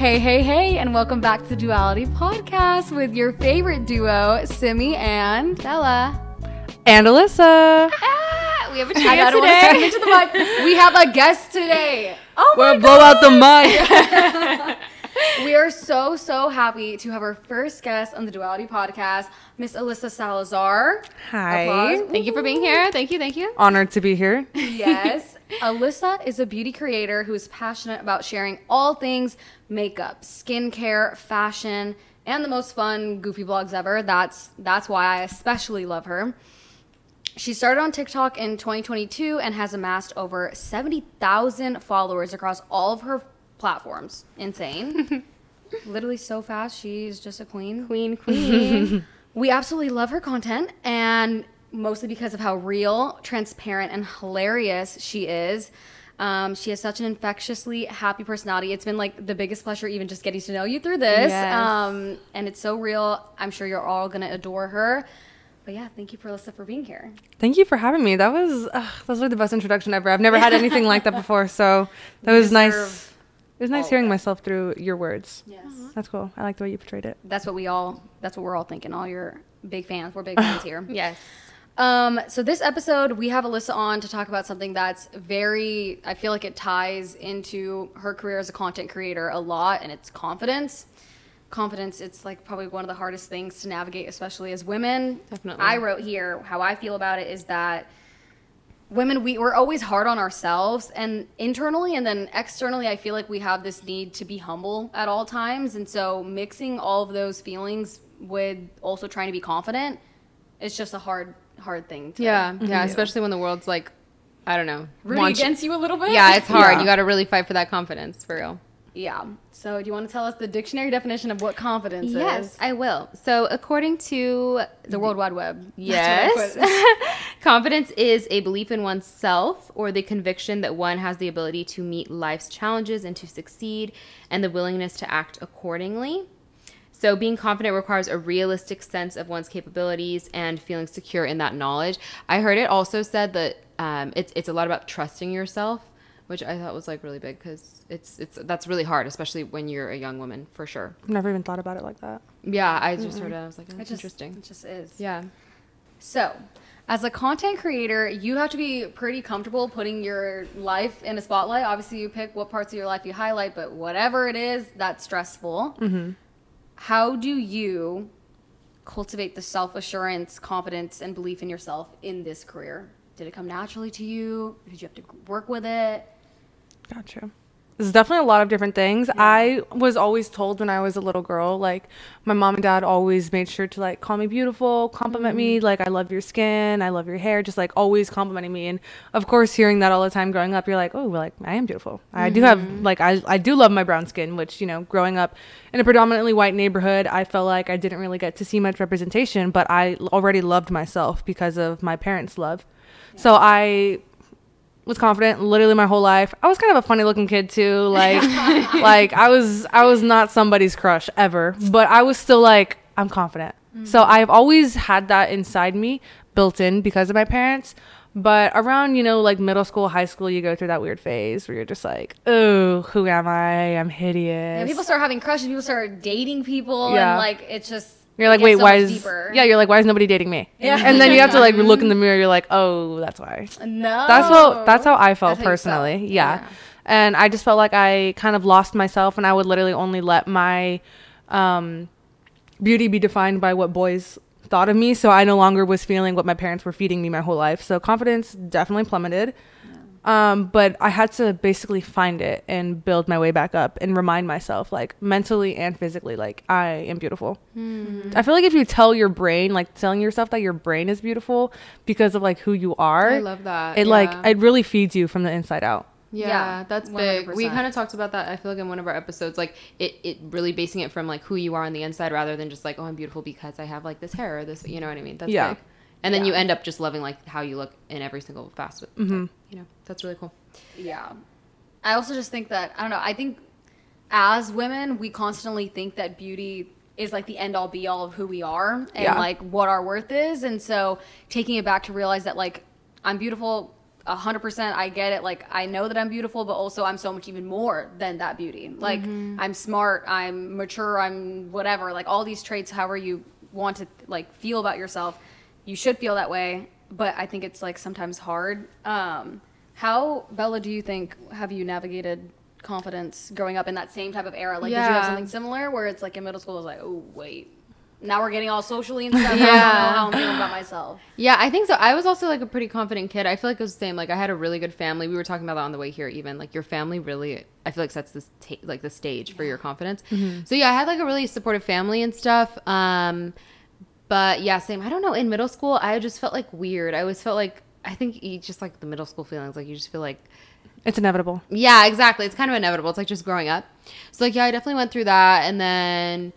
Hey, hey, hey, and welcome back to the Duality Podcast with your favorite duo, Simi and Bella. And Alyssa. Ah, we have a I don't want to today. into the mic. We have a guest today. Oh my We're blow out the mic. We are so, so happy to have our first guest on the Duality Podcast, Miss Alyssa Salazar. Hi. Applause. Thank you for being here. Thank you. Thank you. Honored to be here. Yes. Alyssa is a beauty creator who is passionate about sharing all things makeup, skincare, fashion, and the most fun, goofy vlogs ever. That's that's why I especially love her. She started on TikTok in 2022 and has amassed over 70,000 followers across all of her platforms. Insane. Literally so fast. She's just a queen. Queen, queen. We absolutely love her content, and mostly because of how real, transparent, and hilarious she is. Um, she has such an infectiously happy personality. It's been like the biggest pleasure, even just getting to know you through this. Yes. Um, and it's so real. I'm sure you're all gonna adore her. But yeah, thank you, Alyssa, for being here. Thank you for having me. That was uh, that was like the best introduction ever. I've never had anything like that before, so that You was nice. Deserve It was nice of hearing it. myself through your words. Yes. That's cool. I like the way you portrayed it. That's what we all. That's what we're all thinking. All your big fans. We're big fans here. yes. Um, so this episode, we have Alyssa on to talk about something that's very, I feel like it ties into her career as a content creator a lot, and it's confidence. Confidence, it's like probably one of the hardest things to navigate, especially as women. Definitely. I wrote here how I feel about it is that women, we, we're always hard on ourselves, and internally and then externally, I feel like we have this need to be humble at all times. And so mixing all of those feelings with also trying to be confident it's just a hard hard thing to Yeah. to Yeah. Especially when the world's like, I don't know. rooting want you- against you a little bit Yeah, it's hard. Yeah. You got to really fight for that confidence, for real. yeah so do you want to tell us the dictionary definition of what confidence Yes, is I will. So, according to the world wide web That's Yes. what I put. Confidence is a belief in oneself or the conviction that one has the ability to meet life's challenges and to succeed, and the willingness to act accordingly. So, being confident requires a realistic sense of one's capabilities and feeling secure in that knowledge. I heard it also said that um, it's it's a lot about trusting yourself, which I thought was like really big because it's it's that's really hard, especially when you're a young woman, for sure. I've never even thought about it like that. Yeah, I just heard it. I was like, it that's just, interesting. it just is Yeah. so as a content creator you have to be pretty comfortable putting your life in a spotlight obviously you pick what parts of your life you highlight but whatever it is that's stressful Mm-hmm. how do you cultivate the self-assurance confidence and belief in yourself in this career did it come naturally to you did you have to work with it Gotcha. There's definitely a lot of different things. I was always told when I was a little girl, like my mom and dad always made sure to like call me beautiful, compliment me, mm-hmm. like I love your skin, I love your hair, just like always complimenting me. And of course, hearing that all the time growing up, you're like, oh, like I am beautiful. I do have mm-hmm. like I I do love my brown skin, which you know, growing up in a predominantly white neighborhood, I felt like I didn't really get to see much representation, but I already loved myself because of my parents' love. So I was confident literally my whole life. I was kind of a funny looking kid too. Like like I was I was not somebody's crush ever, but I was still like I'm confident. Mm. So I've always had that inside me built in because of my parents. But around, you know, like middle school, high school, you go through that weird phase where you're just like, oh, who am I? I'm hideous. and people start having crushes people start dating people Yeah. and like it's just you're like, wait, so why is deeper. yeah? You're like, why is nobody dating me? Yeah. And then you have to like look in the mirror. You're like, oh, that's why. no That's what that's how I felt how personally. felt. Yeah. Yeah. And I just felt like I kind of lost myself and I would literally only let my um beauty be defined by what boys thought of me. So I no longer was feeling what my parents were feeding me my whole life. So confidence definitely plummeted. Um, but I had to basically find it and build my way back up and remind myself, like mentally and physically, like I am beautiful. I feel like if you tell your brain, like telling yourself that your brain is beautiful because of like who you are, I love that. it like it really feeds you from the inside out. Yeah, Yeah, that's big. We kind of talked about that. I feel like in one of our episodes, like it, it really basing it from like who you are on the inside rather than just like oh I'm beautiful because I have like this hair or this. You know what I mean? That's Yeah. big. And then Yeah. you end up just loving like how you look in every single facet. Mhm. You know, that's really cool. Yeah. I also just think that, I don't know, I think as women, we constantly think that beauty is like the end all be all of who we are and Yeah. like what our worth is. And so taking it back to realize that like I'm beautiful a hundred percent I get it. Like I know that I'm beautiful, but also I'm so much even more than that beauty. Like I'm smart, I'm mature, I'm whatever. Like all these traits, however you want to like feel about yourself, you should feel that way. But I think it's like sometimes hard. Um, how Bella, do you think have you navigated confidence growing up in that same type of era? Like, did you have something similar where it's like in middle school, it was like, oh wait, now we're getting all socially and stuff. I Yeah. how I'm feeling about myself. Yeah, I think so. I was also like a pretty confident kid. I feel like it was the same. Like I had a really good family. We were talking about that on the way here. Even like your family really, I feel like sets this ta- like the stage for your confidence. So yeah, I had like a really supportive family and stuff. Um, but yeah, same. I don't know. In middle school, I just felt like weird. I always felt like I think you just like the middle school feelings. Like you just feel like It's inevitable. yeah, exactly. It's kind of inevitable. It's like just growing up. So like yeah, I definitely went through that and then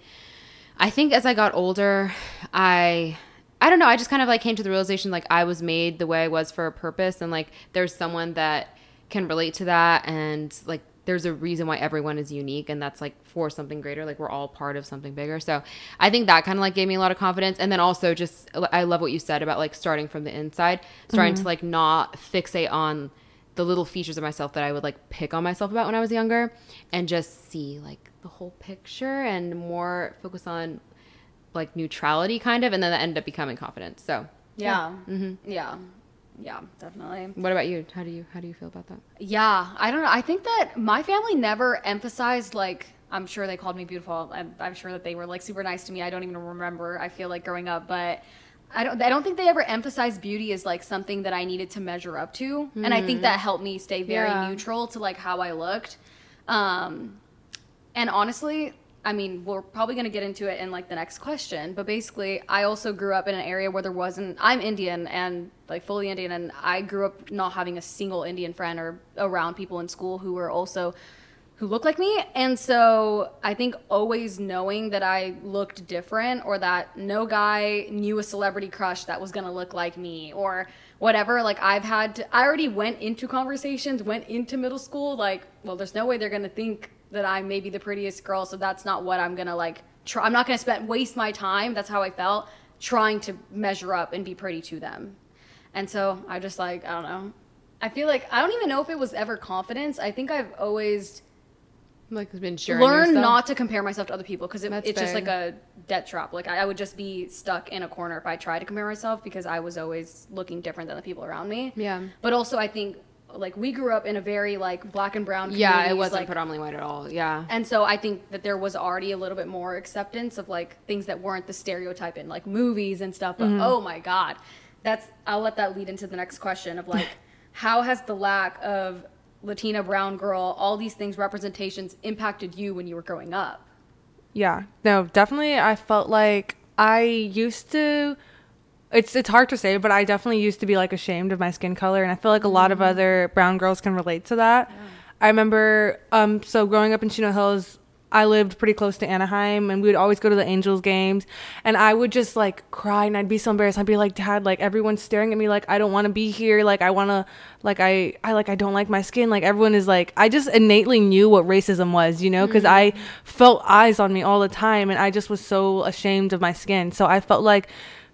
I think as I got older, I I don't know, I just kind of like came to the realization like I was made the way I was for a purpose and like there's someone that can relate to that and like there's a reason why everyone is unique and that's like for something greater like we're all part of something bigger so i think that kind of like gave me a lot of confidence and then also just i love what you said about like starting from the inside starting to mm-hmm. like not fixate on the little features of myself that I would like pick on myself about when I was younger and just see like the whole picture and more focus on like neutrality kind of and then that ended up becoming confidence. So Yeah. Yeah. Mm-hmm. Yeah, definitely. what about you? How do you how do you feel about that? Yeah, I don't know. I think that my family never emphasized like I'm sure they called me beautiful. I'm, I'm sure that they were like super nice to me. I don't even remember. I feel like growing up, but I don't. I don't think they ever emphasized beauty as like something that I needed to measure up to, and I think that helped me stay very Yeah. neutral to like how I looked. Um, and honestly, I mean, we're probably going to get into it in like the next question, but basically, I also grew up in an area where there wasn't, I'm Indian and like fully Indian, and I grew up not having a single Indian friend or around people in school who were also who looked like me. And so I think always knowing that I looked different or that no guy knew a celebrity crush that was going to look like me or whatever, like I've had to, I already went into conversations, went into middle school, like, well, there's no way they're going to think that I may be the prettiest girl. So that's not what I'm to like try. I'm not to spend, waste my time. That's how I felt trying to measure up and be pretty to them. And so I just like, I don't know. I feel like I don't even know if it was ever confidence. I think I've always Like been sure learn not to compare myself to other people because it, it's just like a debt trap. Like I, I would just be stuck in a corner if I tried to compare myself because I was always looking different than the people around me. Yeah. But also, I think like we grew up in a very like black and brown. Yeah, it wasn't like, predominantly white at all. Yeah. and so I think that there was already a little bit more acceptance of like things that weren't the stereotype in like movies and stuff. But mm-hmm. oh my god, that's I'll let that lead into the next question of like how has the lack of Latina brown girl, all these things representations impacted you when you were growing up? Yeah. No, definitely I felt like I used to it's it's hard to say, but I definitely used to be like ashamed of my skin color and I feel like a lot of other brown girls can relate to that. I remember um so growing up in Chino Hills, I lived pretty close to Anaheim and we would always go to the Angels games and I would just like cry and I'd be so embarrassed. I'd be like, "Dad, like everyone's staring at me like I don't want to be here. Like I want to like I I like I don't like my skin. Like everyone is like I just innately knew what racism was, you know, cuz I felt eyes on me all the time and I just was so ashamed of my skin. So I felt like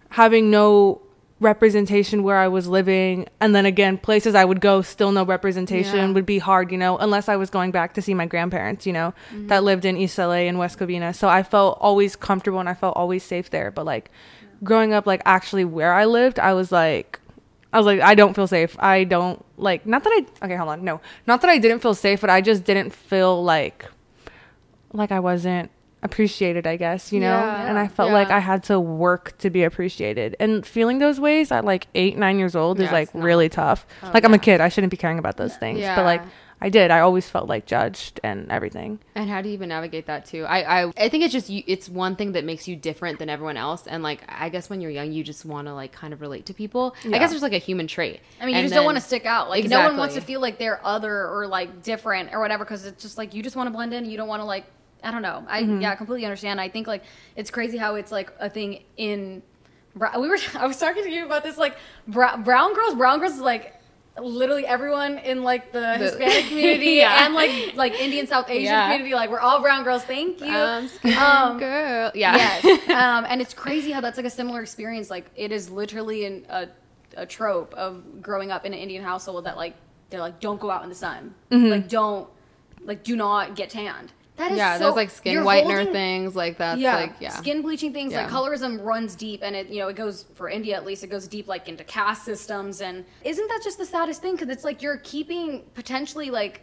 having no representation where I was living and then again places I would go still no representation Yeah. would be hard, you know, unless I was going back to see my grandparents, you know, mm-hmm. that lived in East LA and West Covina. So I felt always comfortable and I felt always safe there, but like growing up like actually where I lived, I was like I was like I don't feel safe. I don't like not that I Okay, hold on. No. Not that I didn't feel safe, but I just didn't feel like like I wasn't appreciated, I guess, you know? Yeah. and I felt like I had to work to be appreciated. And feeling those ways at like eight, nine years old is like really tough. Oh, like I'm a kid. I shouldn't be caring about those things. But like I did. I always felt like judged and everything. And how do you even navigate that too? I, I I think it's just you, it's one thing that makes you different than everyone else. And like I guess when you're young, you just want to like kind of relate to people. I guess there's like a human trait. I mean, you And just don't want to stick out. Like no one wants to feel like they're other or like different or whatever because it's just like you just want to blend in. You don't want to like I don't know. I yeah, completely understand. I think like it's crazy how it's like a thing in. We were I was talking to you about this like bra- brown girls. Brown girls is like literally everyone in like the, Hispanic community Yeah. and like like Indian South Asian Yeah. community. Like we're all brown girls. Thank you. Um, Um, girl. Yeah. Yes. um, and it's crazy how that's like a similar experience. Like it is literally in a a trope of growing up in an Indian household that like they're like don't go out in the sun, Mm-hmm. like don't like do not get tanned. That is yeah, so, there's like skin whitener holding- things like that's yeah, like yeah. skin bleaching things like colorism runs deep and it you know it goes for india at least it goes deep like into caste systems and isn't that just the saddest thing? Because it's like you're keeping potentially like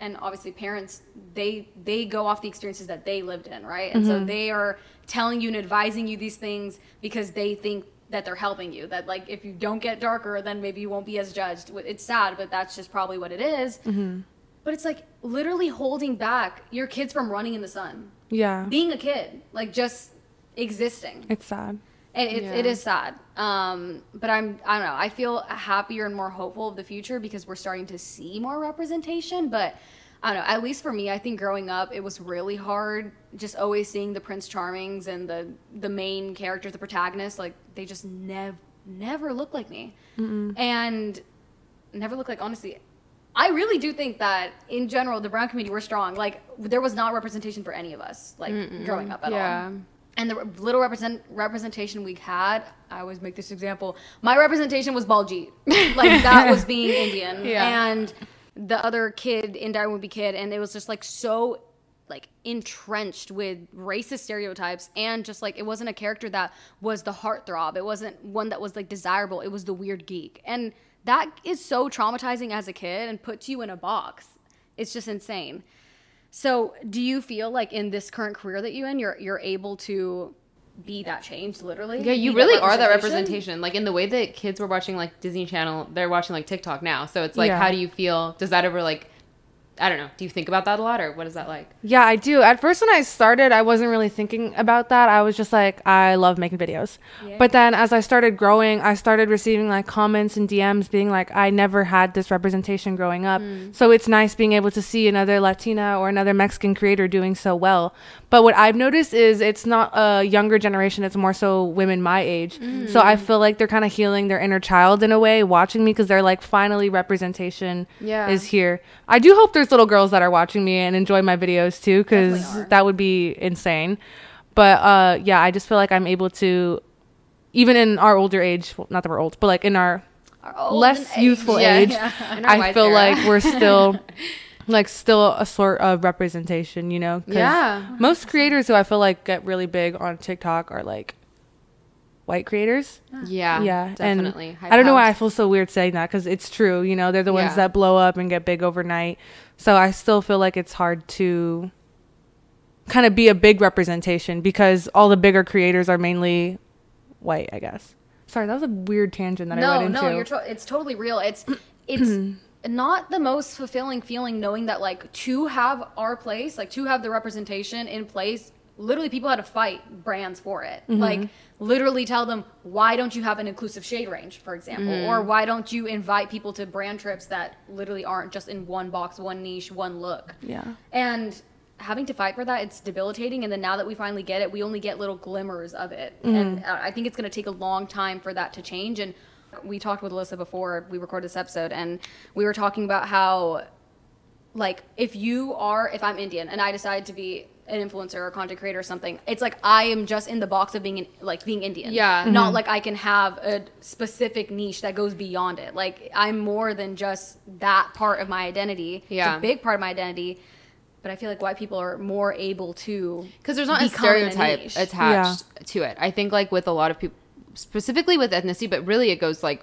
and obviously parents they they go off the experiences that they lived in right? And so mm-hmm. they are telling you and advising you these things because they think that they're helping you that like if you don't get darker then maybe you won't be as judged. It's sad but that's just probably what it is. Mm-hmm. But it's like literally holding back your kids from running in the sun Yeah. being a kid, like just existing. It's sad. And it, Yeah. it is sad. Um, but I'm, I don't know, I feel happier and more hopeful of the future because we're starting to see more representation. But I don't know, at least for me, I think growing up, it was really hard just always seeing the Prince Charmings and the, the main characters, the protagonists, like they just never, never look like me. And never look like, honestly, I really do think that in general, the brown community, we're strong. Like, there was not representation for any of us, like, growing up at Yeah. all. And the little represent representation we had, I always make this example. My representation was Baljeet, like that was being Indian, Yeah. and the other kid in Darwin would be kid, and it was just like so like entrenched with racist stereotypes and just like it wasn't a character that was the heartthrob. It wasn't one that was like desirable. It was the weird geek, and that is so traumatizing as a kid and puts you in a box. It's just insane. So, do you feel like in this current career that you're in, you're you're able to be that change, literally? Yeah, you Be that really are that representation. Like in the way that kids were watching like Disney Channel, they're watching like TikTok now. So it's like, Yeah. how do you feel? Does that ever like, I don't know. Do you think about that a lot, or what is that like? Yeah, I do. At first, when I started, I wasn't really thinking about that. I was just like, I love making videos. Yeah. But then as I started growing, I started receiving like comments and DMs being like, I never had this representation growing up. Mm. So it's nice being able to see another Latina or another Mexican creator doing so well. But what I've noticed is it's not a younger generation, it's more so women my age. So I feel like they're kind of healing their inner child in a way, watching me because they're like, finally, representation Yeah. is here. I do hope there's little girls that are watching me and enjoy my videos too, because that would be insane. But uh, yeah, I just feel like I'm able to, even in our older age, well, not that we're old, but like in our less youthful Yeah, age, yeah. Our I feel era. like we're still. Like still a sort of representation, you know? Yeah. Most creators who I feel like get really big on TikTok are like white creators. Yeah, yeah, definitely. And I don't know why I feel so weird saying that because it's true. You know, they're the ones Yeah. that blow up and get big overnight. So I still feel like it's hard to kind of be a big representation because all the bigger creators are mainly white. I guess. Sorry, that was a weird tangent that I no, went into. no, you're to- it's totally real. It's it's not the most fulfilling feeling knowing that like to have our place, like to have the representation in place. Literally, people had to fight brands for it. Mm-hmm. Like literally tell them why don't you have an inclusive shade range, for example, Mm-hmm. or why don't you invite people to brand trips that literally aren't just in one box, one niche, one look. yeah. And having to fight for that, it's debilitating. And then now that we finally get it, we only get little glimmers of it. Mm-hmm. And uh, I think it's going to take a long time for that to change. And we talked with Alyssa before we recorded this episode, and we were talking about how, like, if you are, if I'm Indian and I decide to be an influencer or content creator or something, it's like I am just in the box of being in, like being Indian. Yeah. Not Mm-hmm. like I can have a specific niche that goes beyond it. Like I'm more than just that part of my identity. Yeah. It's a big part of my identity. But I feel like white people are more able to because there's not a become in a stereotype niche. attached to it. I think like with a lot of people, specifically with ethnicity, but really it goes like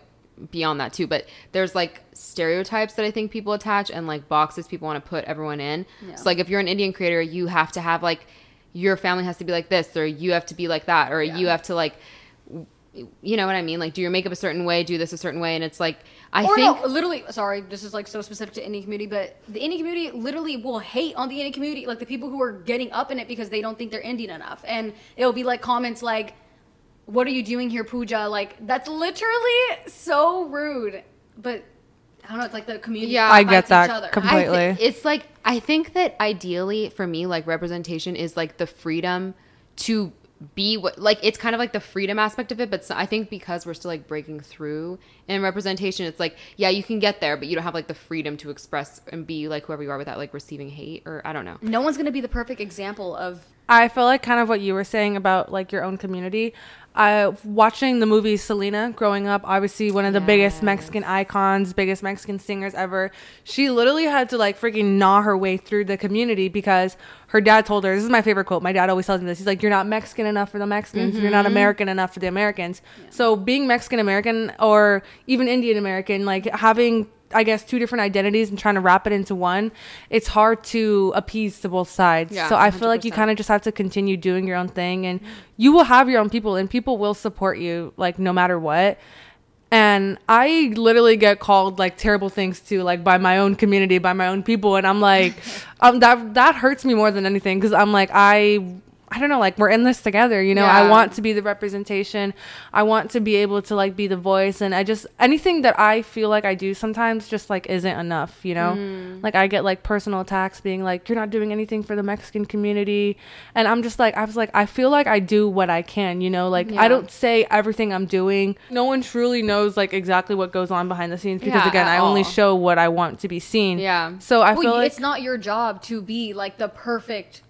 beyond that too. But there's like stereotypes that I think people attach and like boxes people want to put everyone in. Yeah. So like if you're an Indian creator, you have to have like your family has to be like this, or you have to be like that, or Yeah. you have to like. You know what I mean? Like, do your makeup a certain way, do this a certain way, and it's like I or think no, literally. Sorry, this is like so specific to Indian community, but the Indian community literally will hate on the Indian community, like the people who are getting up in it because they don't think they're Indian enough, and it'll be like comments like, "What are you doing here, Pooja?" Like that's literally so rude. But I don't know. It's like the community. Yeah. I get that each other. I thi- Completely. it's like I think that ideally for me, like representation is like the freedom to be what like it's kind of like the freedom aspect of it but so, i think because we're still like breaking through in representation it's like yeah you can get there but you don't have like the freedom to express and be like whoever you are without like receiving hate or i don't know no one's gonna be the perfect example of I feel like kind of what you were saying about like your own community. Uh, watching the movie Selena growing up, obviously one of the biggest Mexican icons, biggest Mexican singers ever. She literally had to like freaking gnaw her way through the community because her dad told her, this is my favorite quote. My dad always tells me this. He's like, you're not Mexican enough for the Mexicans. You're not American enough for the Americans. So being Mexican American or even Indian American, like having I guess two different identities and trying to wrap it into one, it's hard to appease to both sides. Yeah, so I feel like you kind of just have to continue doing your own thing and you will have your own people and people will support you like no matter what. And I literally get called like terrible things too, like by my own community, by my own people, and I'm like, um, that that hurts me more than anything because I'm like, I, I don't know, like we're in this together, you know. I want to be the representation, I want to be able to like be the voice, and I just anything that I feel like I do sometimes just like isn't enough, you know. Mm. Like I get like personal attacks being like, you're not doing anything for the Mexican community, and I'm just like, I was like, I feel like I do what I can, you know. Like Yeah. I don't say everything I'm doing. No one truly knows like exactly what goes on behind the scenes because Yeah, again, I only show what I want to be seen. Yeah. So I well, feel like it's not your job to be like the perfect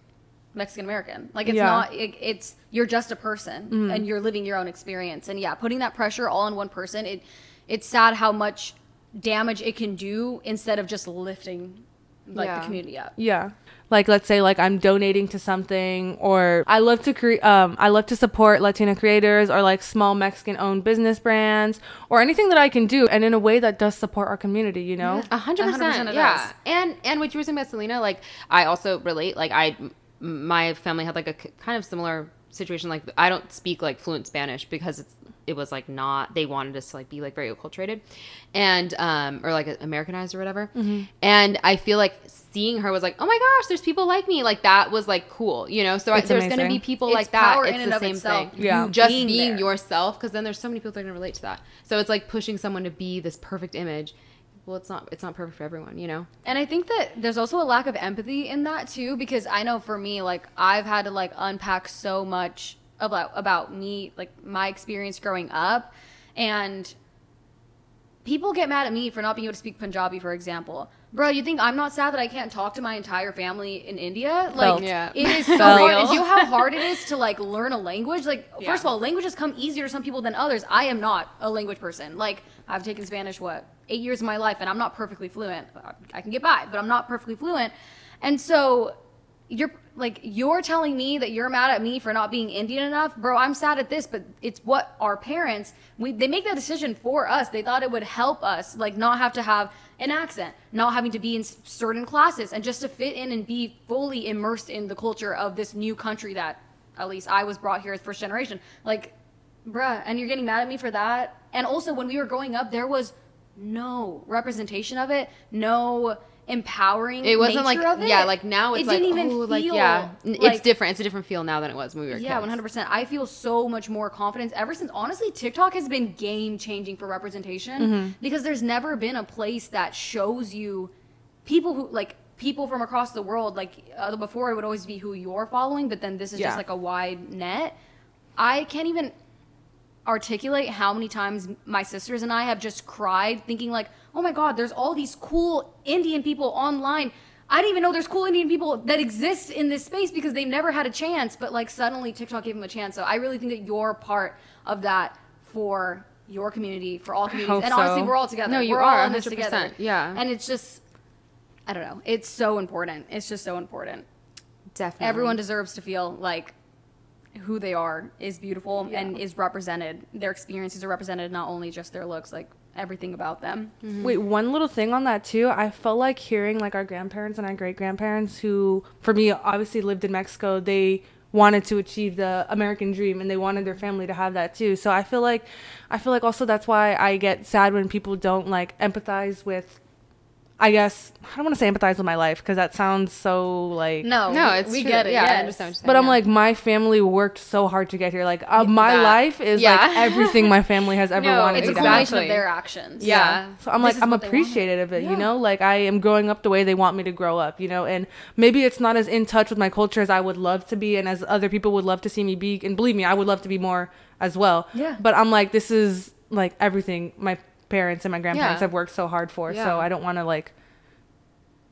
Mexican American. Like it's Yeah. not. It, it's you're just a person and you're living your own experience. And yeah, putting that pressure all on one person, it it's sad how much damage it can do instead of just lifting like Yeah. the community up. Yeah. Like let's say like I'm donating to something or I love to create um I love to support Latina creators or like small Mexican owned business brands or anything that I can do and in a way that does support our community, you know? A hundred 100% yeah. And and what you were saying about Selena, like I also relate. Like I, m- my family had like a kind of similar situation. Like I don't speak like fluent Spanish because it's it was like not they wanted us to like be like very acculturated, and um or like Americanized or whatever. Mm-hmm. And I feel like seeing her was like, oh my gosh, there's people like me. Like that was like cool, you know. So I, there's gonna be people It's like that. It's the same itself, thing. Yeah. Just being being yourself because then there's so many people that are gonna relate to that. So it's like pushing someone to be this perfect image well it's not it's not perfect for everyone you know And I think that there's also a lack of empathy in that too, because I know for me, like I've had to like unpack so much about about me, like my experience growing up, and people get mad at me for not being able to speak Punjabi, for example. Bro, you think I'm not sad that I can't talk to my entire family in India? Like, Felt. Yeah. it is so Felt. hard. Do you know how hard it is to like learn a language? Like, Yeah. first of all, languages come easier to some people than others. I am not a language person. Like, I've taken Spanish what eight years of my life, and I'm not perfectly fluent. I can get by, but I'm not perfectly fluent. And so, you're like you're telling me that you're mad at me for not being Indian enough, bro. I'm sad at this, but it's what our parents we they make that decision for us. They thought it would help us, like not have to have an accent, not having to be in certain classes, and just to fit in and be fully immersed in the culture of this new country that at least I was brought here as first generation. Like, bruh, and you're getting mad at me for that. And also, when we were growing up, there was no representation of it, no empowering. it wasn't like it. yeah like now it's it like even oh, feel like yeah like- it's different it's a different feel now than it was when we were Yeah, one hundred percent. I feel so much more confidence ever since. Honestly, TikTok has been game changing for representation Mm-hmm. because there's never been a place that shows you people who like people from across the world. Like uh, before, it would always be who you're following, but then this is Yeah. just like a wide net. I can't even articulate how many times my sisters and I have just cried thinking like, "Oh my god, there's all these cool Indian people online." I didn't even know there's cool Indian people that exist in this space because they've never had a chance, but like suddenly TikTok gave them a chance. So I really think that you're part of that for your community, for all communities. And honestly, we're all together. No, you we're are, all in this 100%, together. yeah. And it's just I don't know. It's so important. It's just so important. definitely Everyone deserves to feel like who they are is beautiful and is represented. Their experiences are represented, not only just their looks, like everything about them. Mm-hmm. Wait, one little thing on that too. I felt like hearing like our grandparents and our great grandparents who for me obviously lived in Mexico, they wanted to achieve the American dream and they wanted their family to have that too. So I feel like I feel like also that's why I get sad when people don't like empathize with I guess I don't want to say empathize with my life because that sounds so like No, no it's we true. get it. yeah yes. i understand what you're saying, But I'm yeah. like, my family worked so hard to get here. Like, uh, my that- life is yeah. like everything my family has ever No, wanted It's a me to Exactly. have. of their actions. Yeah. So I'm This like, I'm what appreciative of it, Yeah. you know? Like, I am growing up the way they want me to grow up, you know? And maybe it's not as in touch with my culture as I would love to be and as other people would love to see me be. And believe me, I would love to be more as well. Yeah. But I'm like, this is like everything my parents and my grandparents Yeah. have worked so hard for. Yeah. So I don't want to, like,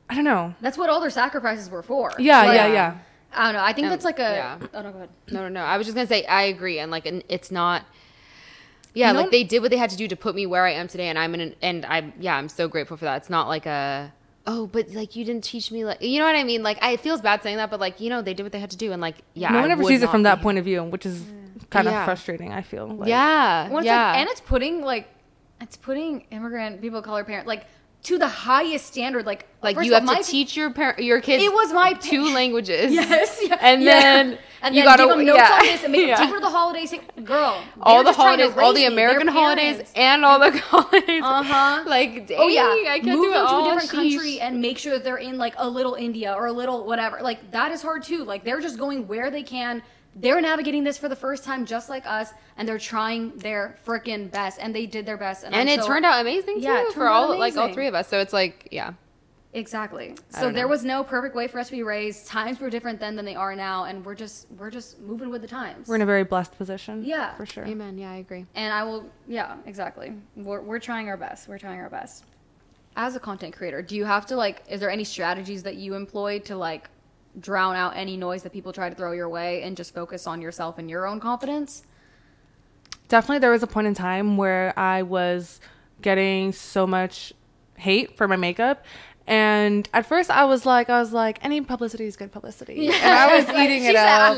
I don't know. That's what all their sacrifices were for. Yeah, Like, yeah, yeah. I don't know. I think Um, that's like a. yeah. Oh no, go ahead. No, no, no. I was just gonna say I agree, and like, and it's not. Yeah, No- like they did what they had to do to put me where I am today, and I'm in, an, and I'm, yeah, I'm so grateful for that. It's not like a, oh, but like you didn't teach me, like, you know what I mean? Like, I it feels bad saying that, but like, you know, they did what they had to do, and like, yeah, no I one ever would sees it not from that be- point of view, which is kind of frustrating. I feel. Like. yeah, Well, it's yeah, like, and it's putting like, it's putting immigrant people of color parents like to the highest standard. Like, like you have all, to my- teach your par- your kids. It was my two pa- languages. Yes, yeah, and yeah. then and you then gotta give them notes yeah. on this and make Yeah. them take to the holidays. Girl, all the to holidays, all the me. American holidays, and all the holidays. Uh-huh. Like, dang, Oh yeah, I can't move do it them to a different Sheesh. country and make sure that they're in like a little India or a little whatever. Like that is hard too. Like they're just going where they can. They're navigating this for the first time, just like us, and they're trying their freaking best, and they did their best. and I'm it so- turned out amazing too Yeah, for turned out all like all three of us. So it's like, yeah, Exactly. I So there was no perfect way for us to be raised. Times were different then than they are now, and we're just we're just moving with the times. We're in a very blessed position. Yeah. for sure. amen. Yeah, I agree. and I will, yeah, exactly. We're we're trying our best. We're trying our best. As a content creator, do you have to like? Is there any strategies that you employ to like drown out any noise that people try to throw your way and just focus on yourself and your own confidence? definitely there was a point in time where I was getting so much hate for my makeup. And at first I was like, I was like, any publicity is good publicity. And I was eating it up.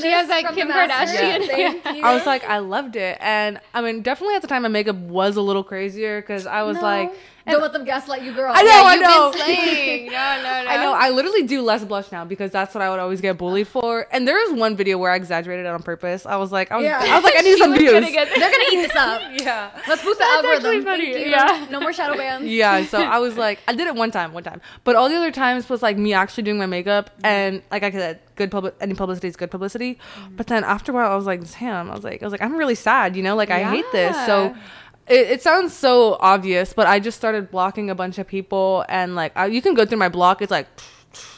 She has that Kim Kardashian. Thank you. I was like, I loved it. And I mean, definitely at the time, my makeup was a little crazier because I was No. like, don't let them gaslight you, girl. I know, Yeah, I you've know. been slaying. No, no, no. I know. I literally do less blush now because that's what I would always get bullied for. And there is one video where I exaggerated it on purpose. I was like, I was, Yeah. I was like, I need some views. gonna get- They're gonna eat this up. yeah. Let's boost the That's algorithm. funny. Yeah. No more shadow bans. Yeah, so I was like, I did it one time, one time, but all the other times was like me actually doing my makeup, mm-hmm. and like I said, good public, any publicity is good publicity. Mm-hmm. But then after a while, I was like, damn, I was like, I was like, I'm really sad, you know, like I hate this. So. It, it sounds so obvious, but I just started blocking a bunch of people, and like I, you can go through my block, it's like,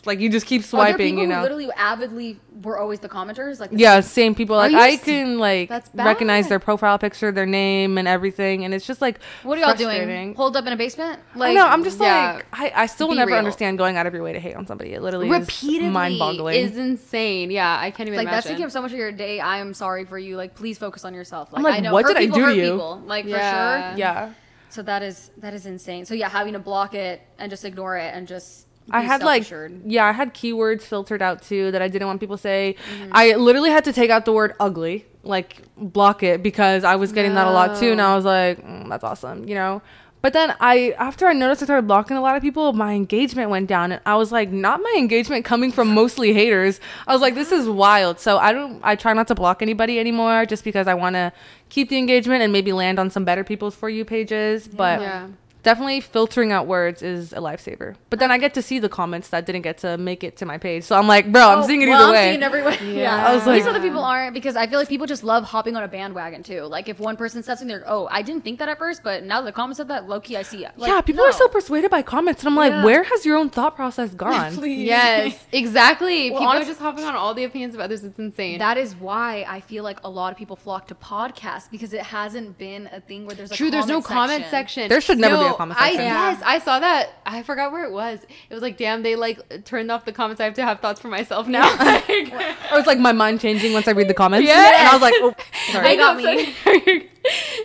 like you just keep Are there swiping, people you know. who literally avidly were always the commenters? Like, the yeah, same people. Like I can like recognize their profile picture, their name, and everything, and it's just like What are y'all doing? frustrating. Holed up in a basement? Like know. I'm just yeah. like I, I still will Be never real. understand going out of your way to hate on somebody. It literally repeatedly is mind-boggling. is insane. Yeah, I can't even like that's taking up so much of your day. I am sorry for you. Like, please focus on yourself. Like, I'm like, I know what hurt did I do to you? People, like Yeah. for sure. yeah. So that is that is insane. So yeah, having to block it and just ignore it and just I had like yeah, I had keywords filtered out too that I didn't want people to say. Mm-hmm. I literally had to take out the word ugly, like block it because I was getting that a lot too, and I was like, mm, that's awesome, you know. But then I, after I noticed I started blocking a lot of people, my engagement went down, and I was like, not my engagement coming from mostly haters. I was like, this is wild. So I don't, I try not to block anybody anymore, just because I want to keep the engagement and maybe land on some better people's for you pages. But Yeah. Definitely filtering out words is a lifesaver. But then I get to see the comments that didn't get to make it to my page. So I'm like, bro, I'm Oh, seeing it well, either I'm way. seeing it every way. Yeah. I was like- these other people aren't because I feel like people just love hopping on a bandwagon too. Like if one person says something, they're oh, I didn't think that at first, but now the comments said that low key, I see. Like, yeah, people no. are so persuaded by comments, and I'm like, Yeah. where has your own thought process gone? Yes, exactly. Well, People honest- are just hopping on all the opinions of others. It's insane. That is why I feel like a lot of people flock to podcasts because it hasn't been a thing where there's a True, there's no comment section. section. There should never be a comment I, section. Yes, I saw that. I forgot where it was. It was like, damn, they like turned off the comments. I have to have thoughts for myself now. Like, Or it's like my mind changing once I read the comments. Yes. And I was like, oh, sorry. They got me.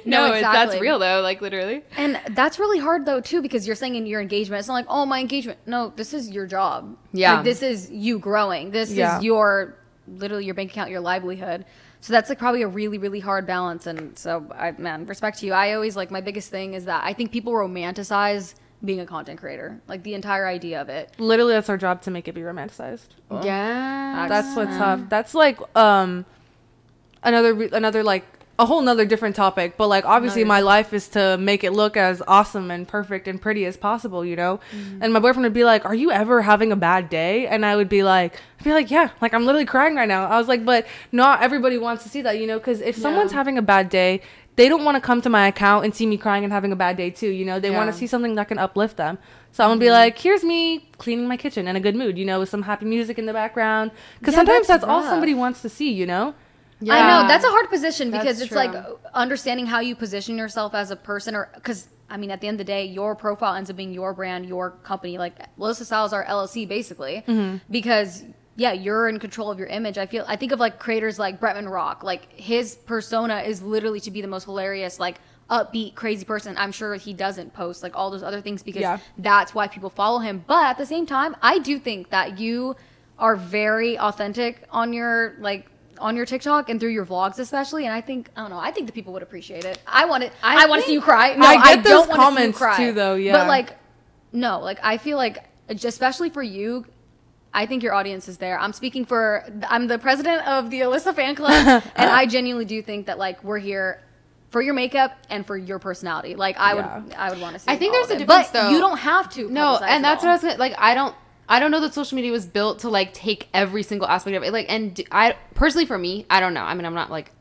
no, No, it's, that's real though. Like literally. And that's really hard though too because you're saying in your engagement, it's not like oh my engagement. No, this is your job. Yeah. like, this is you growing. This Yeah. is your literally your bank account, your livelihood. So that's like probably a really really hard balance. And so I man, respect to you. I always like my biggest thing is that I think people romanticize being a content creator, like the entire idea of it. Literally, that's our job to make it be romanticized. Yeah. That's what's tough. That's like um another re- another like a whole nother different topic. But like obviously my life is to make it look as awesome and perfect and pretty as possible, you know. Mm-hmm. And my boyfriend would be like, "Are you ever having a bad day?" And I would be like, "I'd be like, yeah, like I'm literally crying right now." I was like, "But not everybody wants to see that, you know, because if someone's having a bad day." They don't want to come to my account and see me crying and having a bad day too. You know, they want to see something that can uplift them. So I'm gonna be like, here's me cleaning my kitchen in a good mood, you know, with some happy music in the background. Because Yeah, sometimes that's that's, all somebody wants to see, you know. I know that's a hard position because That's it's like understanding how you position yourself as a person, or because I mean, at the end of the day, your profile ends up being your brand, your company, like Alyssa Salazar LLC, basically, Mm-hmm. because yeah, you're in control of your image. I feel I think of like creators like Bretman Rock. Like his persona is literally to be the most hilarious, like upbeat, crazy person. I'm sure he doesn't post like all those other things because Yeah. that's why people follow him. But at the same time, I do think that you are very authentic on your like on your TikTok and through your vlogs especially. And I think I don't know. I think the people would appreciate it. I want it. I, I want to see you cry. No, I I, get those don't want to see you comments cry too, though, yeah. But like, no, like I feel like especially for you. I think your audience is there. I'm speaking for. I'm the president of the Alyssa fan club, and I genuinely do think that like we're here for your makeup and for your personality. Like I Yeah. would, I would want to see. I think all there's of a it. difference, but though. you don't have to. No, and that's all. what I was gonna, like. I don't. I don't know that social media was built to like take every single aspect of it. Like, and I personally, for me, I don't know. I mean, I'm not like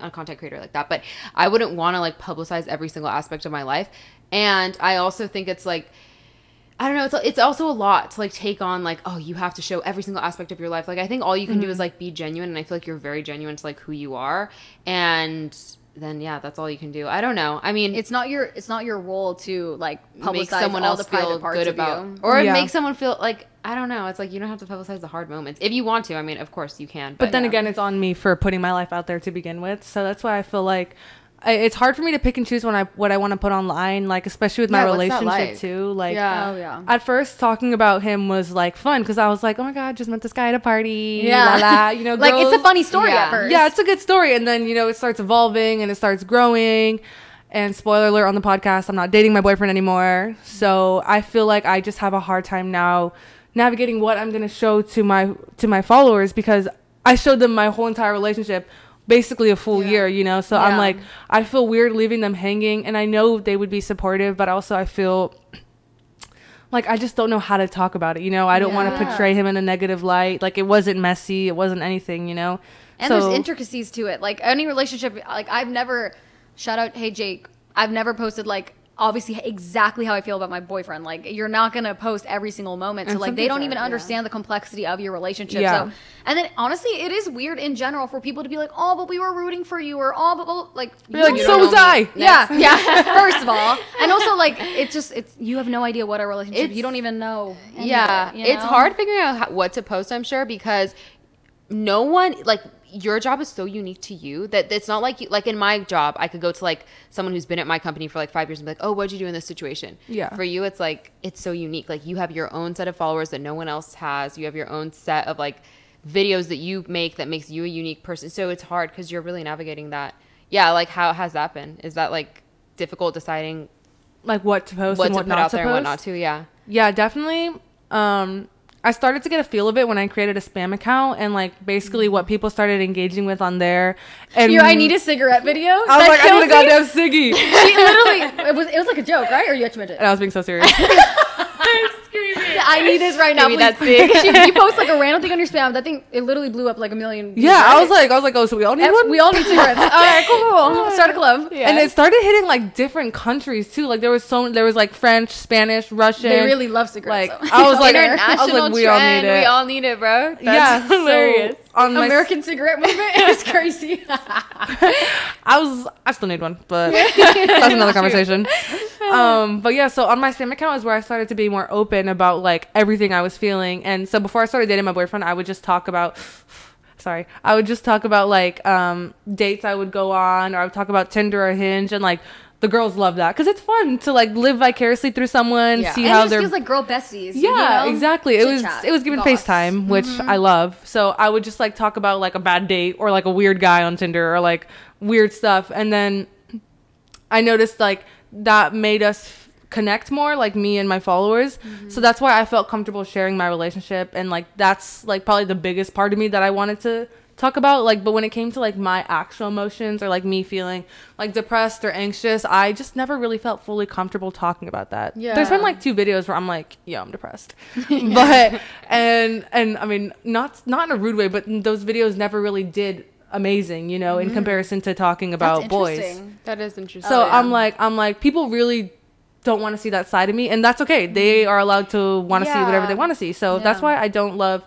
a content creator like that, but I wouldn't want to like publicize every single aspect of my life. And I also think it's like. I don't know. It's it's also a lot to like take on. Like, oh, you have to show every single aspect of your life. Like, I think all you can do is mm-hmm. like be genuine, and I feel like you're very genuine to like who you are. And then yeah, that's all you can do. I don't know. I mean, It's not your. It's not your role to like publicize make someone all else the private feel parts good of about, you. or Yeah. make someone feel like I don't know. It's like you don't have to publicize the hard moments if you want to. I mean, of course you can, but, But then yeah. again, it's on me for putting my life out there to begin with. So that's why I feel like I, it's hard for me to pick and choose when I what I want to put online. Like especially with my Yeah, what's relationship like? too. Like Yeah. Oh yeah. at first talking about him was like fun because I was like, oh my god, just met this guy at a party. Yeah. la, la. you know, like it's a funny story Yeah. at first. Yeah, it's a good story, and then you know it starts evolving and it starts growing. And spoiler alert on the podcast, I'm not dating my boyfriend anymore. So I feel like I just have a hard time now navigating what I'm gonna show to my to my followers because I showed them my whole entire relationship basically a full Yeah. year, you know. So I'm like I feel weird leaving them hanging and I know they would be supportive, but also I feel like I just don't know how to talk about it, you know. I don't want to portray him in a negative light. Like it wasn't messy, it wasn't anything, you know. And So- there's intricacies to it. Like any relationship, like I've never shout out, hey Jake, I've never posted like obviously exactly how I feel about my boyfriend. Like you're not gonna post every single moment. So And like they don't people even are, yeah. understand the complexity of your relationship. Yeah. So and then honestly, it is weird in general for people to be like, oh, but we were rooting for you, or oh, but, but like Be like, you so was know me." I. Yeah, yeah. First of all, and also like it's just it's you have no idea what our relationship. It's- you don't even know. yeah, you it's hard figuring out how, what to post. I'm sure because no one like your job is so unique to you that it's not like you like in my job I could go to like someone who's been at my company for like five years and be like, oh, what'd you do in this situation? Yeah. For you, it's like it's so unique. Like you have your own set of followers that no one else has. You have your own set of like videos that you make that makes you a unique person. So it's hard because you're really navigating that. Yeah, like how has that been? Is that like difficult deciding like what to post what and to what put not out to there post. and what not to? Yeah. Yeah, definitely. Um, I started to get a feel of it when I created a spam account and like basically what people started engaging with on there. And You, I need a cigarette video. I was That like, I need a goddamn ciggy, She literally, it was, it was like a joke, right? Or you actually meant it? and I was being so serious. I need this right now. Give me please. that she, you post like a random thing on your spam. That thing, it literally blew up like a million. views, yeah, I was like, I was like, oh, so we all need Ev- one. we all need cigarettes. all right, cool, cool, cool. Start a club. Yeah. And it started hitting like different countries too. Like there was so there was like French, Spanish, Russian. They really love cigarettes. like though. I was like, I International was like, we all need it. We all need it, bro. That's yeah, so hilarious. on my American cigarette movement. It was crazy. I was I still need one, but that's another conversation. Um, but yeah, so on my spam account is where I started to be more open about like everything I was feeling. And so before I started dating my boyfriend, I would just talk about sorry, I would just talk about like um dates I would go on or I would talk about Tinder or Hinge and like the girls love that because it's fun to like live vicariously through someone, Yeah. see and how they're feels like girl besties. yeah, you know? exactly. It was Chit-chat, it was given goss. FaceTime, which Mm-hmm. I love. So I would just like talk about like a bad date or like a weird guy on Tinder or like weird stuff, and then I noticed like that made us f- connect more, like me and my followers. Mm-hmm. So that's why I felt comfortable sharing my relationship, and like that's like probably the biggest part of me that I wanted to talk about like but when it came to like my actual emotions or like me feeling like depressed or anxious i just never really felt fully comfortable talking about that. Yeah. there's been like two videos where i'm like yo i'm depressed. But and and i mean not not in a rude way but those videos never really did amazing you know in mm. comparison to talking about boys. That is interesting. so Oh, yeah. i'm like i'm like people really don't want to see that side of me and that's okay. They mm-hmm. are allowed to want to see whatever they want to see. So that's why i don't love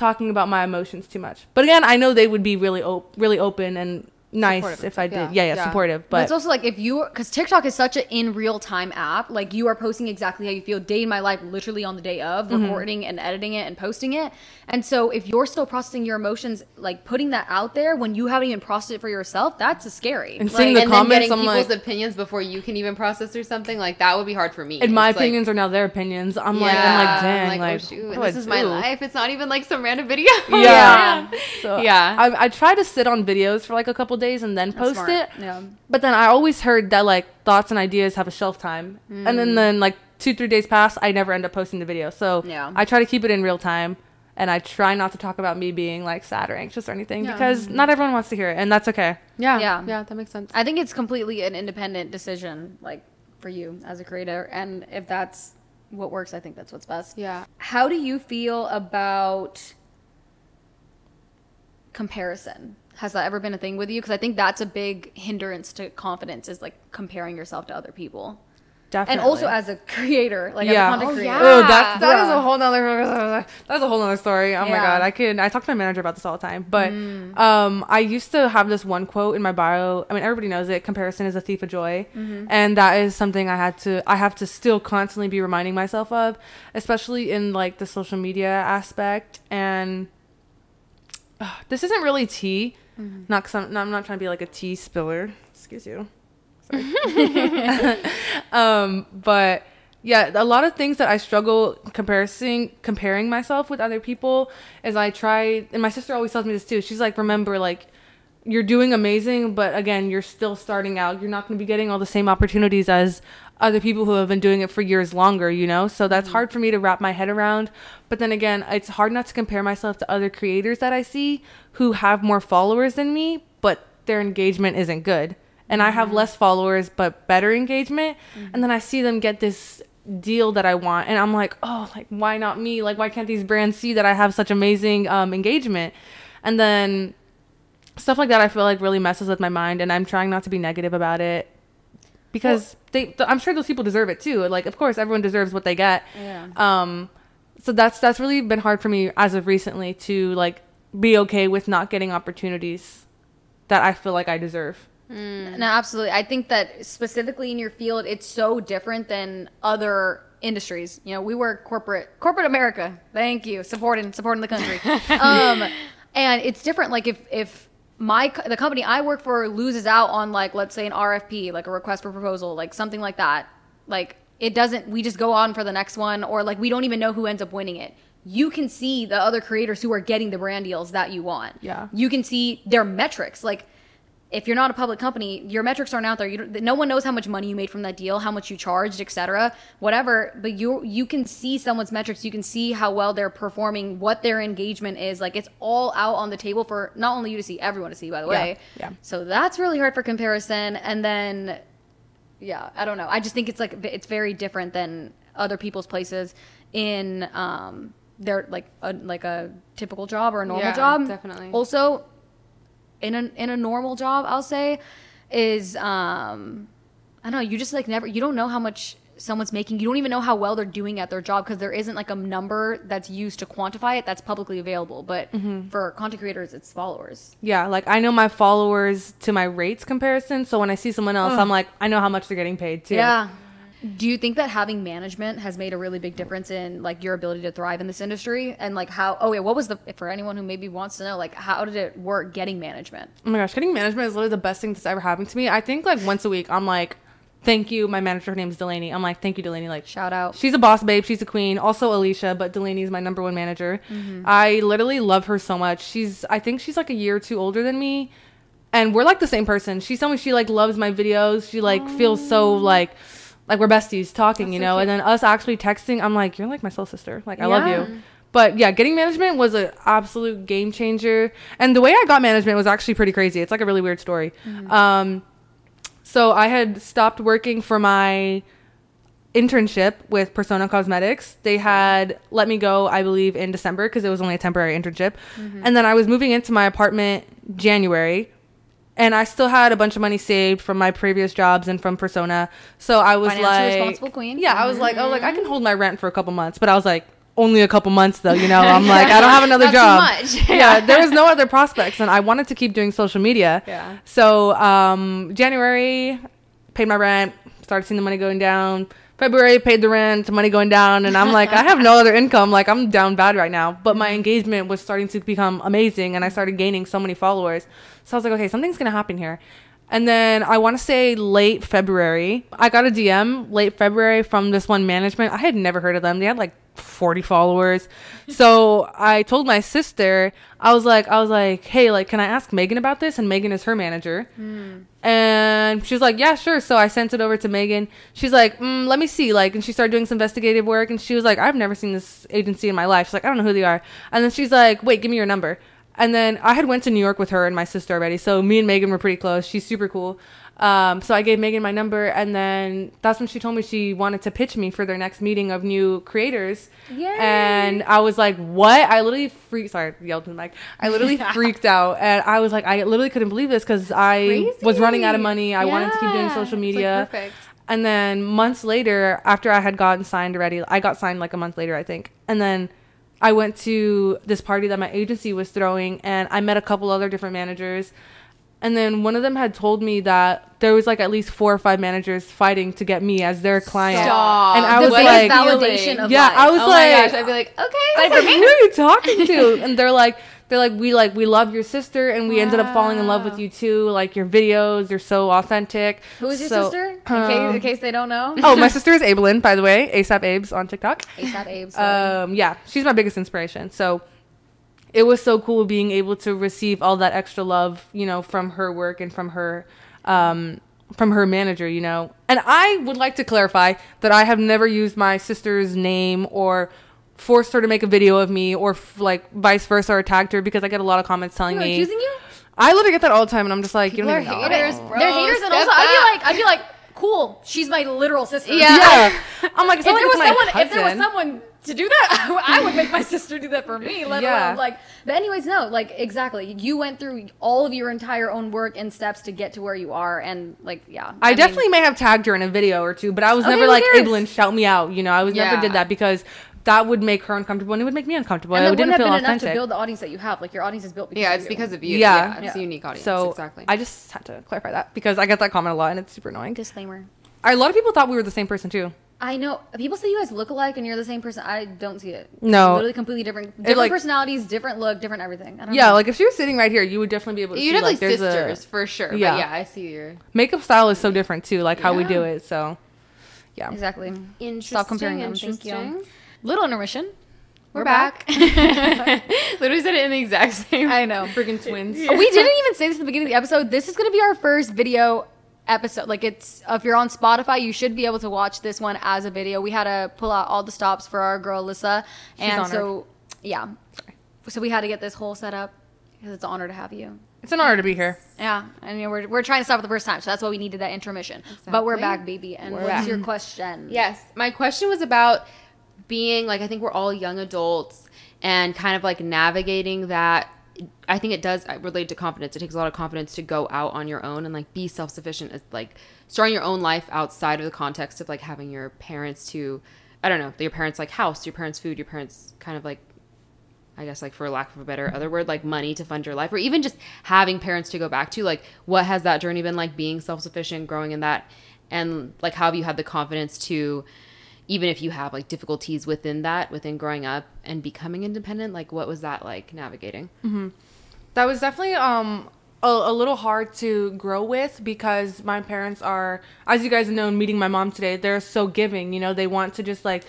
talking about my emotions too much. But again i know they would be really op- really open and nice if I did. Yeah, yeah. yeah, Yeah. supportive. But But it's also like if you, because TikTok is such an in real time app, like you are posting exactly how you feel day in my life, literally on the day of, Mm-hmm. recording and editing it and posting it. And so if you're still processing your emotions, like putting that out there when you haven't even processed it for yourself, that's a scary. And Like, seeing the and comments, then getting I'm people's like- opinions before you can even process or something like that would be hard for me. and my It's like- opinions are now their opinions. I'm like, I'm like, dang, like, oh, shoot, this is my life. It's not even like some random video. Yeah. So Yeah. I, I try to sit on videos for like a couple days and then that's post smart. it. Yeah. But then I always heard that like thoughts and ideas have a shelf time, and Mm. then then like two three days pass, I never end up posting the video. So Yeah. I try to keep it in real time, and I try not to talk about me being like sad or anxious or anything Yeah. because not everyone wants to hear it, and that's okay. yeah, Yeah. yeah, that makes sense. I think it's completely an independent decision, like for you as a creator. And if that's what works, I think that's what's best. Yeah. How do you feel about comparison? Has that ever been a thing with you? Because I think that's a big hindrance to confidence is like comparing yourself to other people. Definitely. And also as a creator, like Yeah. as a content Oh, yeah. Oh, that that is Yeah. a whole nother that's a whole nother story. Oh my god, I can I talk to my manager about this all the time. But Mm. um, I used to have this one quote in my bio. I mean, everybody knows it. Comparison is a thief of joy, Mm-hmm. and that is something I had to I have to still constantly be reminding myself of, especially in like the social media aspect. And uh, this isn't really tea, Mm-hmm. not because I'm, no, I'm not trying to be like a tea spiller. Excuse you. um but yeah a lot of things that i struggle comparing comparing myself with other people is i try and my sister always tells me this too she's like remember like you're doing amazing but again you're still starting out. You're not going to be getting all the same opportunities as other people who have been doing it for years longer you know? So that's mm-hmm. hard for me to wrap my head around. But then again it's hard not to compare myself to other creators that i see who have more followers than me but their engagement isn't good. And I have mm-hmm. less followers but better engagement. Mm-hmm. And then I see them get this deal that I want, and I'm like, oh, like why not me? Like why can't these brands see that I have such amazing um, engagement? And then stuff like that, I feel like really messes with my mind, and I'm trying not to be negative about it because they, th- I'm sure those people deserve it too. Like of course everyone deserves what they get. Yeah. Um, so that's that's really been hard for me as of recently to like be okay with not getting opportunities that I feel like I deserve. No, absolutely. I think that specifically in your field, it's so different than other industries. You know, we work corporate, corporate America. Thank you, supporting, supporting the country. um, and it's different. Like if if my the company I work for loses out on like let's say an RFP, like a request for proposal, like something like that, like it doesn't. We just go on for the next one, or like we don't even know who ends up winning it. You can see the other creators who are getting the brand deals that you want. Yeah. You can see their metrics, like if you're not a public company, your metrics aren't out there. You don't, no one knows how much money you made from that deal, how much you charged, etc. Whatever, but you you can see someone's metrics. You can see how well they're performing, what their engagement is. Like it's all out on the table for not only you to see, everyone to see. By the way, yeah. So that's really hard for comparison. And then, yeah, I don't know. I just think it's like it's very different than other people's places in um their like a like a typical job or a normal Yeah, job. definitely. Also, in a in a normal job, I'll say, is um, I don't know. You just like never. You don't know how much someone's making. You don't even know how well they're doing at their job because there isn't like a number that's used to quantify it that's publicly available. But for content creators, it's followers. Yeah, like I know my followers to my rates comparison. So when I see someone else, I'm like, I know how much they're getting paid too. Yeah. Do you think that having management has made a really big difference in like your ability to thrive in this industry and like how? Oh yeah, what was the for anyone who maybe wants to know like how did it work getting management? Oh my gosh, getting management is literally the best thing that's ever happened to me. I think like once a week, I'm like, thank you. My manager, her name's Delaney. I'm like, thank you, Delaney. Like, Shout out. she's a boss babe. She's a queen. Also Alicia, but Delaney's my number one manager. Mm-hmm. I literally love her so much. She's, I think she's like a year or two older than me. And we're like the same person. She told me she like loves my videos. She like feels so like, like we're besties talking, you know. And then us actually texting, I'm like, you're like my soul sister. Like I love you. But yeah, getting management was an absolute game changer. And the way I got management was actually pretty crazy. It's like a really weird story. Um, so I had stopped working for my internship with Persona Cosmetics. They had let me go, I believe, in December because it was only a temporary internship. And then I was moving into my apartment January. And I still had a bunch of money saved from my previous jobs and from Persona. So I was Financially like responsible queen. Yeah, I was like, oh like I can hold my rent for a couple months. But I was like, only a couple months though. You know, I'm like, I don't have another job. yeah, there was no other prospects, and I wanted to keep doing social media. Yeah. So um, January, paid my rent, started seeing the money going down. February, paid the rent, money going down, and I'm like, I have no other income. Like I'm down bad right now. But my engagement was starting to become amazing, and I started gaining so many followers. So I was like, okay, something's gonna happen here. And then I want to say late February, I got a DM late February from this one management. I had never heard of them. They had like 40 followers. So I told my sister, I was like, I was like, hey, like, can I ask Megan about this? And Megan is her manager. And she's like, yeah, sure. So I sent it over to Megan. She's like, mm, let me see. Like, and she started doing some investigative work. And she was like, I've never seen this agency in my life. She's like, I don't know who they are. And then she's like, wait, give me your number. And then I had went to New York with her and my sister already. So me and Megan were pretty close. She's super cool. Um, so I gave Megan my number, and then that's when she told me she wanted to pitch me for their next meeting of new creators. Yay. And I was like, "What?" I literally freaked. Sorry, I yelled in the mic. I literally freaked out, and I was like, I literally couldn't believe this because I was running out of money. I wanted to keep doing Yeah. social It's, like, media. perfect. And then months later, after I had gotten signed already, I got signed like a month later, I think. And then I went to this party that my agency was throwing, and I met a couple other different managers. And then one of them had told me that there was like at least four or five managers fighting to get me as their client. Stop. And I The was like, validation of yeah, life. I was oh like, my gosh, I'd be like, okay. I was like, who are you talking to? and they're like, they're like, we like, we love your sister, and we ended up falling in love with you too. Like your videos, they're so authentic. Who is your So, sister? In, um, case, in case they don't know. oh, my sister is Abelin, by the way, ASAP Abes on TikTok. ASAP abes Um, yeah, she's my biggest inspiration. So it was so cool being able to receive all that extra love, you know, from her work and from her, um, from her manager, you know. And I would like to clarify that I have never used my sister's name or forced her to make a video of me or f- like vice versa or tagged her because I get a lot of comments telling Who, me. accusing you? I literally get that all the time, and I'm just like, People you are don't even know. haters, oh. They're bro. haters, and also I'd be like, I'd be like, cool. She's my literal sister. Yeah. Yeah, I'm like, it's if not there was someone, cousin. if there was someone to do that, I would make my sister do that for me. Let Yeah. alone like. But anyways, no, like exactly. You went through all of your entire own work and steps to get to where you are, and like, yeah. I, mean, definitely may have tagged her in a video or two, but I was Okay, never like, cares? Evelyn, shout me out. You know, I was never did that because that would make her uncomfortable and it would make me uncomfortable. And it wouldn't didn't have feel been enough to build the audience that you have. Like your audience is built. Because Yeah, of it's you. because of you. Yeah. Yeah, it's Yeah. a unique audience. so exactly. I just had to clarify that because I get that comment a lot and it's super annoying. Disclaimer. A lot of people thought we were the same person too. I know people say you guys look alike and you're the same person. I don't see it. No. literally completely different. Different like- personalities, different look, different everything. I don't Yeah, know. like if she was sitting right here, you would definitely be able to You'd see have like like sisters a for sure. Yeah. But yeah, I see your makeup style is so different too, like how we do it. So yeah. exactly. interesting. Stop comparing them. Thank you. Interesting. Little intermission. We're, back. Literally said it in the exact same. I know. Freaking twins. Oh, we didn't even say this at the beginning of the episode. This is going to be our first video episode. Like it's if you're on Spotify, you should be able to watch this one as a video. We had to pull out all the stops for our girl Alyssa, and honored. so yeah, so we had to get this whole set up because it's an honor to have you. It's an honor to be here. Yeah, I mean we're we're trying to start for the first time, so that's why we needed that intermission. But we're back, baby. And We're what's back. your question? Yes. My question was about being like I think we're all young adults and kind of like navigating that I think it does uh, relate to confidence. It takes a lot of confidence to go out on your own and like be self-sufficient. It's like starting your own life outside of the context of like having your parents to I don't know, your parents like house, your parents food, your parents kind of like I guess like for lack of a better other word, like money to fund your life, or even just having parents to go back to. Like, what has that journey been like? Being self sufficient, growing in that, and like how have you had the confidence to, even if you have like difficulties within that, within growing up and becoming independent, like what was that like navigating? That was definitely um a, a little hard to grow with because my parents are, as you guys know, meeting my mom today. They're so giving. You know, they want to just like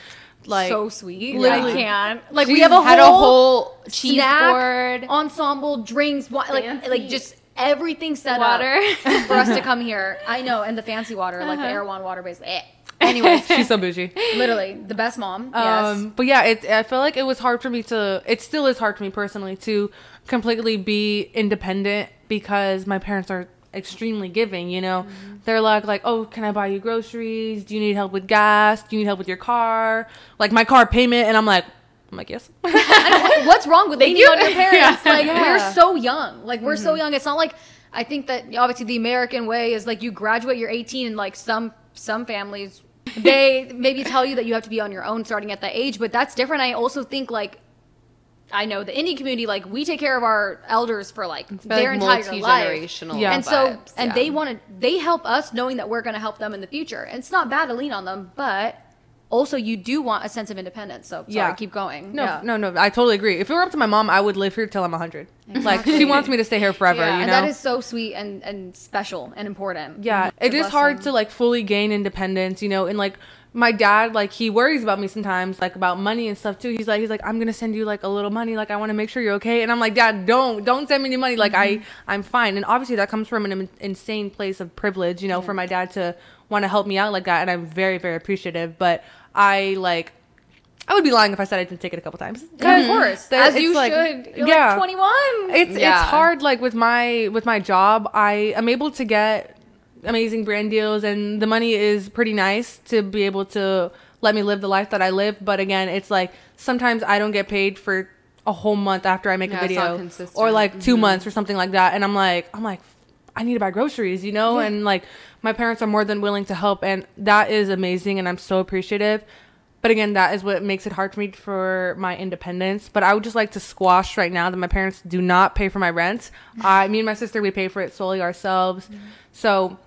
like so sweet. literally- I can't. Like She we have a had whole, a whole cheese snack board. ensemble, drinks, wa- like like just everything set Water. up for us to come here. I know, and the fancy water, like the Uh-huh. Erewhon water, basically. Eh. Anyways, she's so bougie. literally the best mom. Um, yes. but yeah, it, I feel like it was hard for me to. It still is hard for me personally to completely be independent because my parents are extremely giving. You know, they're like, like, oh, can I buy you groceries? Do you need help with gas? Do you need help with your car? Like my car payment, and I'm like, I'm like, yes. What's wrong with leaning you. on your parents? Like Yeah. we're so young. Like we're so young. It's not like I think that obviously the American way is like you graduate, you're 18, and like some some families they maybe tell you that you have to be on your own starting at that age, but that's different. I also think like I know the Indian community, like we take care of our elders for like their like, entire life. Yeah. And so, vibes, and yeah. they want to, they help us knowing that we're going to help them in the future. And it's not bad to lean on them, but also you do want a sense of independence. So, sorry, Yeah. keep going. No, yeah. no, no. I totally agree. If it were up to my mom, I would live here till I'm 100. Like she wants me to stay here forever. Yeah, you And know. that is so sweet and, and special and important. yeah, It's a it is hard to like fully gain independence. You know, and like my dad, like he worries about me sometimes, like about money and stuff too. He's like, he's like, I'm gonna send you like a little money. Like I want to make sure you're okay. And I'm like, Dad, don't, don't send me any money. Like I, mm-hmm. I'm fine. And obviously that comes from an im- insane place of privilege. You know, for my dad to want to help me out like that, and I'm very, very appreciative. But I like. I would be lying if I said I didn't take it a couple times. Yeah, of course. There- As it's you like- should. You're yeah. like 21. it's Yeah. it's hard like with my with my job i am able to get amazing brand deals and the money is pretty nice to be able to let me live the life that i live but again it's like sometimes i don't get paid for a whole month after i make Yeah, a it's not video consistent. or like 2 Mhm. months or something like that and i'm like i'm like i need to buy groceries you know and like my parents are more than willing to help and that is amazing and i'm so appreciative but again, that is what makes it hard for me for my independence. But I would just like to squash right now that my parents do not pay for my rent. I, me and my sister, we pay for it solely ourselves. So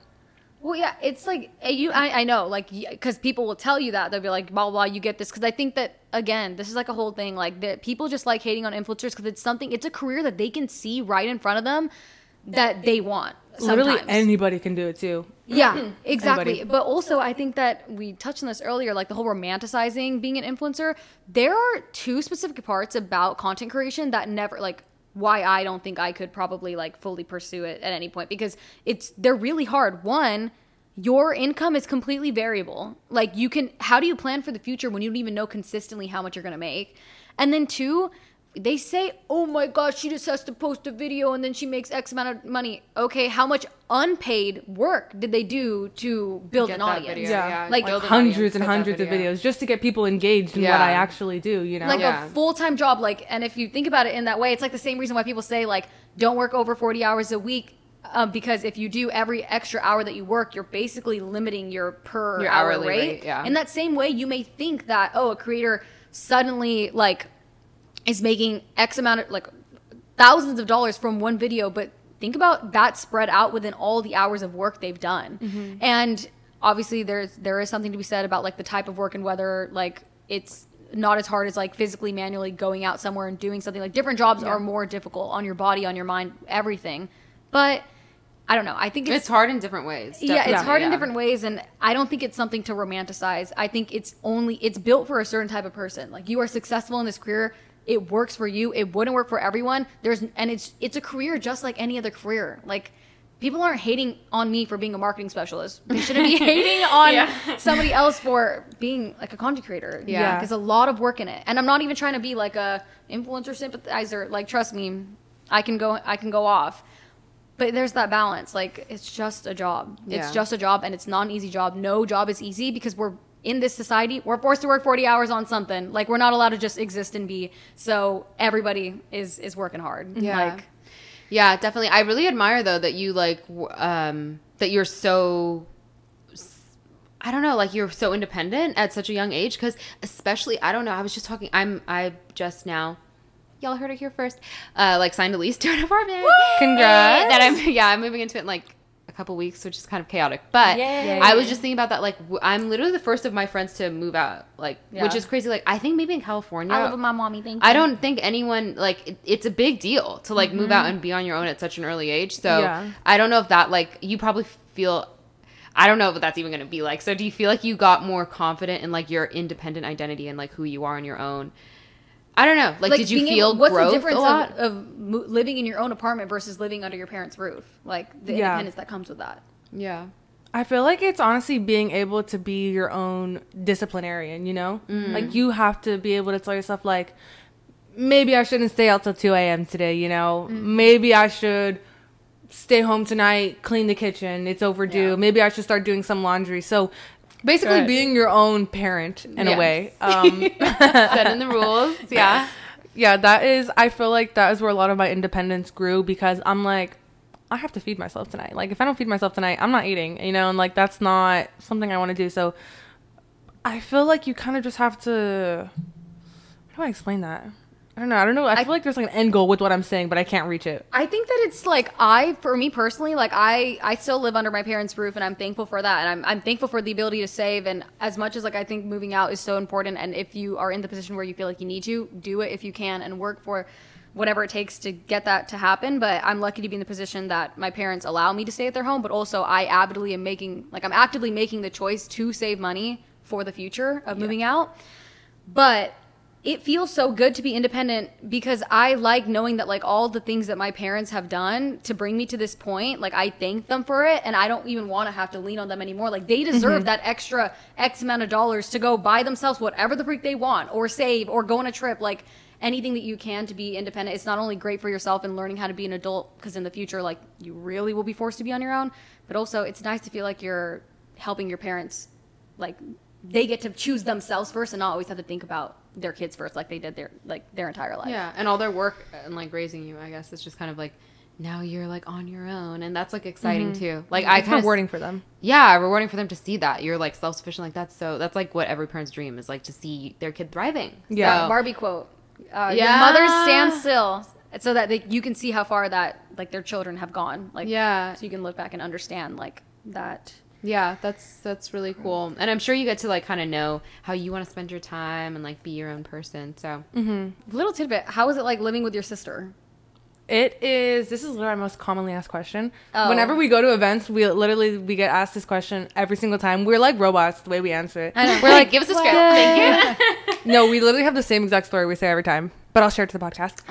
Well, yeah, it's like uh, you. I, I know, like, because people will tell you that they'll be like, "Blah blah," you get this. Because I think that again, this is like a whole thing. Like, that people just like hating on influencers because it's something. It's a career that they can see right in front of them that they want. literally anybody can do it too. Yeah, exactly. Anybody. But also, I think that we touched on this earlier, like the whole romanticizing being an influencer. There are two specific parts about content creation that never, like, why I don't think I could probably like fully pursue it at any point because it's they're really hard. One, your income is completely variable. Like, you can, how do you plan for the future when you don't even know consistently how much you're gonna make? And then two, they say, oh my gosh, she just has to post a video and then she makes X amount of money. Okay, how much unpaid work did they do to build Get an audience? video, Yeah. yeah. Like, Build hundreds audience, and get that hundreds of videos just to get people engaged in Yeah. what I actually do. You know, Like Yeah. a full time job. Like, and if you think about it in that way, it's like the same reason why people say, like, don't work over 40 hours a week. Um, because if you do every extra hour that you work, you're basically limiting your per Your hour hourly rate. rate, yeah. In that same way, you may think that, oh, a creator suddenly, like, is making X amount of like thousands of dollars from one video, but think about that spread out within all the hours of work they've done. Mm-hmm. And obviously there's there is something to be said about like the type of work and whether like it's not as hard as like physically manually going out somewhere and doing something like different jobs are more difficult on your body, on your mind, everything. But I don't know. I think It's hard in different ways. yeah, it's hard in different ways, and I don't think it's something to romanticize. I think it's only it's built for a certain type of person. Like you are successful in this career, it works for you. It wouldn't work for everyone. There's and it's it's a career just like any other career. Like people aren't hating on me for being a marketing specialist. They shouldn't be hating on Yeah. somebody else for being like a content creator. Yeah. there's a lot of work in it, and I'm not even trying to be like a influencer sympathizer. Like trust me, I can go I can go off but there's that balance like it's just a job Yeah. it's just a job and it's not an easy job no job is easy because we're in this society we're forced to work 40 hours on something like we're not allowed to just exist and be so everybody is is working hard Yeah. like Yeah, definitely. I really admire though that you like um that you're so I don't know, like you're so independent at such a young age cuz especially I don't know, I was just talking I'm I just now y'all heard it here first. Uh like signed a lease to an apartment. Congrats. That I'm yeah, I'm moving into it in like couple weeks, which is kind of chaotic. But Yay. I was just thinking about that like w- I'm literally the first of my friends to move out like which is crazy like I think maybe in California i live with my mommy thank you I don't think anyone like it, it's a big deal to like move out mm-hmm. and be on your own at such an early age. So Yeah. I don't know if that like you probably feel I don't know what that's even going to be like. So do you feel like you got more confident in like your independent identity and like who you are on your own? I don't know. Like, did you feel able- what's growth the difference a lot? of, of mo- living in your own apartment versus living under your parents roof like the Yeah. independence that comes with that yeah. I feel like it's honestly being able to be your own disciplinarian, you know? Mm. Like you have to be able to tell yourself like maybe I shouldn't stay out till 2 a.m. today, you know? Mm. Maybe I should stay home tonight, clean the kitchen. It's overdue. Yeah. Maybe I should start doing some laundry. So basically Right. being your own parent in Yes. a way. Um Setting the rules. Yeah. yeah, that is I feel like that is where a lot of my independence grew because I'm like I have to feed myself tonight. Like if I don't feed myself tonight, I'm not eating, you know, and like that's not something I want to do. So I feel like you kind of just have to. How do I explain that? I don't know. I don't know. I, I- feel like there's like an end goal with what I'm saying, but I can't reach it. I think that it's like I, for me personally, like I, I still live under my parents' roof, and I'm thankful for that, and I'm, I'm thankful for the ability to save. And as much as like I think moving out is so important, and if you are in the position where you feel like you need to, do it if you can, and work for whatever it takes to get that to happen. But I'm lucky to be in the position that my parents allow me to stay at their home, but also I avidly am making, like I'm actively making the choice to save money for the future of moving out. But it feels so good to be independent because I like knowing that like all the things that my parents have done to bring me to this point, like I thank them for it and I don't even want to have to lean on them anymore. Like they deserve mm-hmm. that extra X amount of dollars to go buy themselves whatever the freak they want or save or go on a trip. Like anything that you can to be independent. It's not only great for yourself and learning how to be an adult because in the future, like you really will be forced to be on your own, but also it's nice to feel like you're helping your parents like they get to choose themselves first and not always have to think about their kids first like they did their like their entire life. Yeah, and all their work and like raising you, I guess it's just kind of like now you're like on your own, and that's like exciting too. Like I It's of rewarding for them. Yeah, rewarding for them to see that you're like self sufficient. Like that's so that's like what every parent's dream is like to see their kid thriving. Yeah. So- Barbie quote. Uh, Yeah. Your mothers stand still so that they, you can see how far that like their children have gone. Like Yeah. so you can look back and understand like that. Yeah, that's that's really cool, and I'm sure you get to like kind of know how you want to spend your time and like be your own person. So Little tidbit. How is it like living with your sister? It is. This is literally our most commonly asked question. Oh. Whenever we go to events, we literally we get asked this question every single time. We're like robots the way we answer it. We're like, give us a script. Thank you. No, we literally have the same exact story we say every time, but I'll share it to the podcast.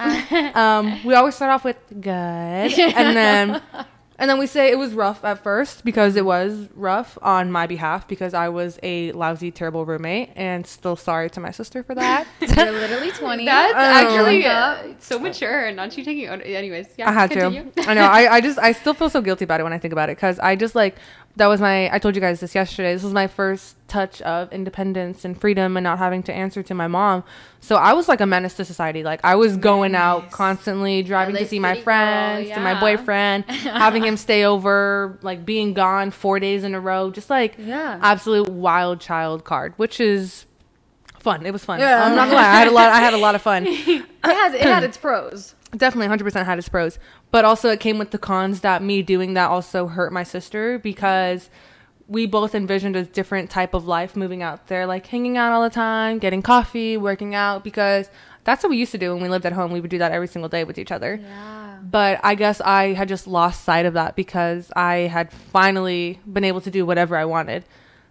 um, we always start off with good, and then and then we say it was rough at first because it was rough on my behalf because I was a lousy, terrible roommate, and still sorry to my sister for that. You're literally 20. That's Um, actually uh, so mature, and aren't you taking? on- Anyways, yeah, I had continue. to. I know. I, I just I still feel so guilty about it when I think about it because I just like that was my I told you guys this yesterday. This was my first touch of independence and freedom and not having to answer to my mom. So I was like a menace to society. Like I was going out constantly, driving to see my girl, friends, to my boyfriend, having him stay over, like being gone four days in a row, just like Yeah. absolute wild child card, which is fun. It was fun. Yeah. I'm not gonna lie. I had a lot. I had a lot of fun. It has it had its pros. Definitely 100% had its pros. But also it came with the cons that me doing that also hurt my sister because we both envisioned a different type of life moving out there like hanging out all the time getting coffee working out because that's what we used to do when we lived at home. We would do that every single day with each other. Yeah. but i guess i had just lost sight of that because i had finally been able to do whatever i wanted.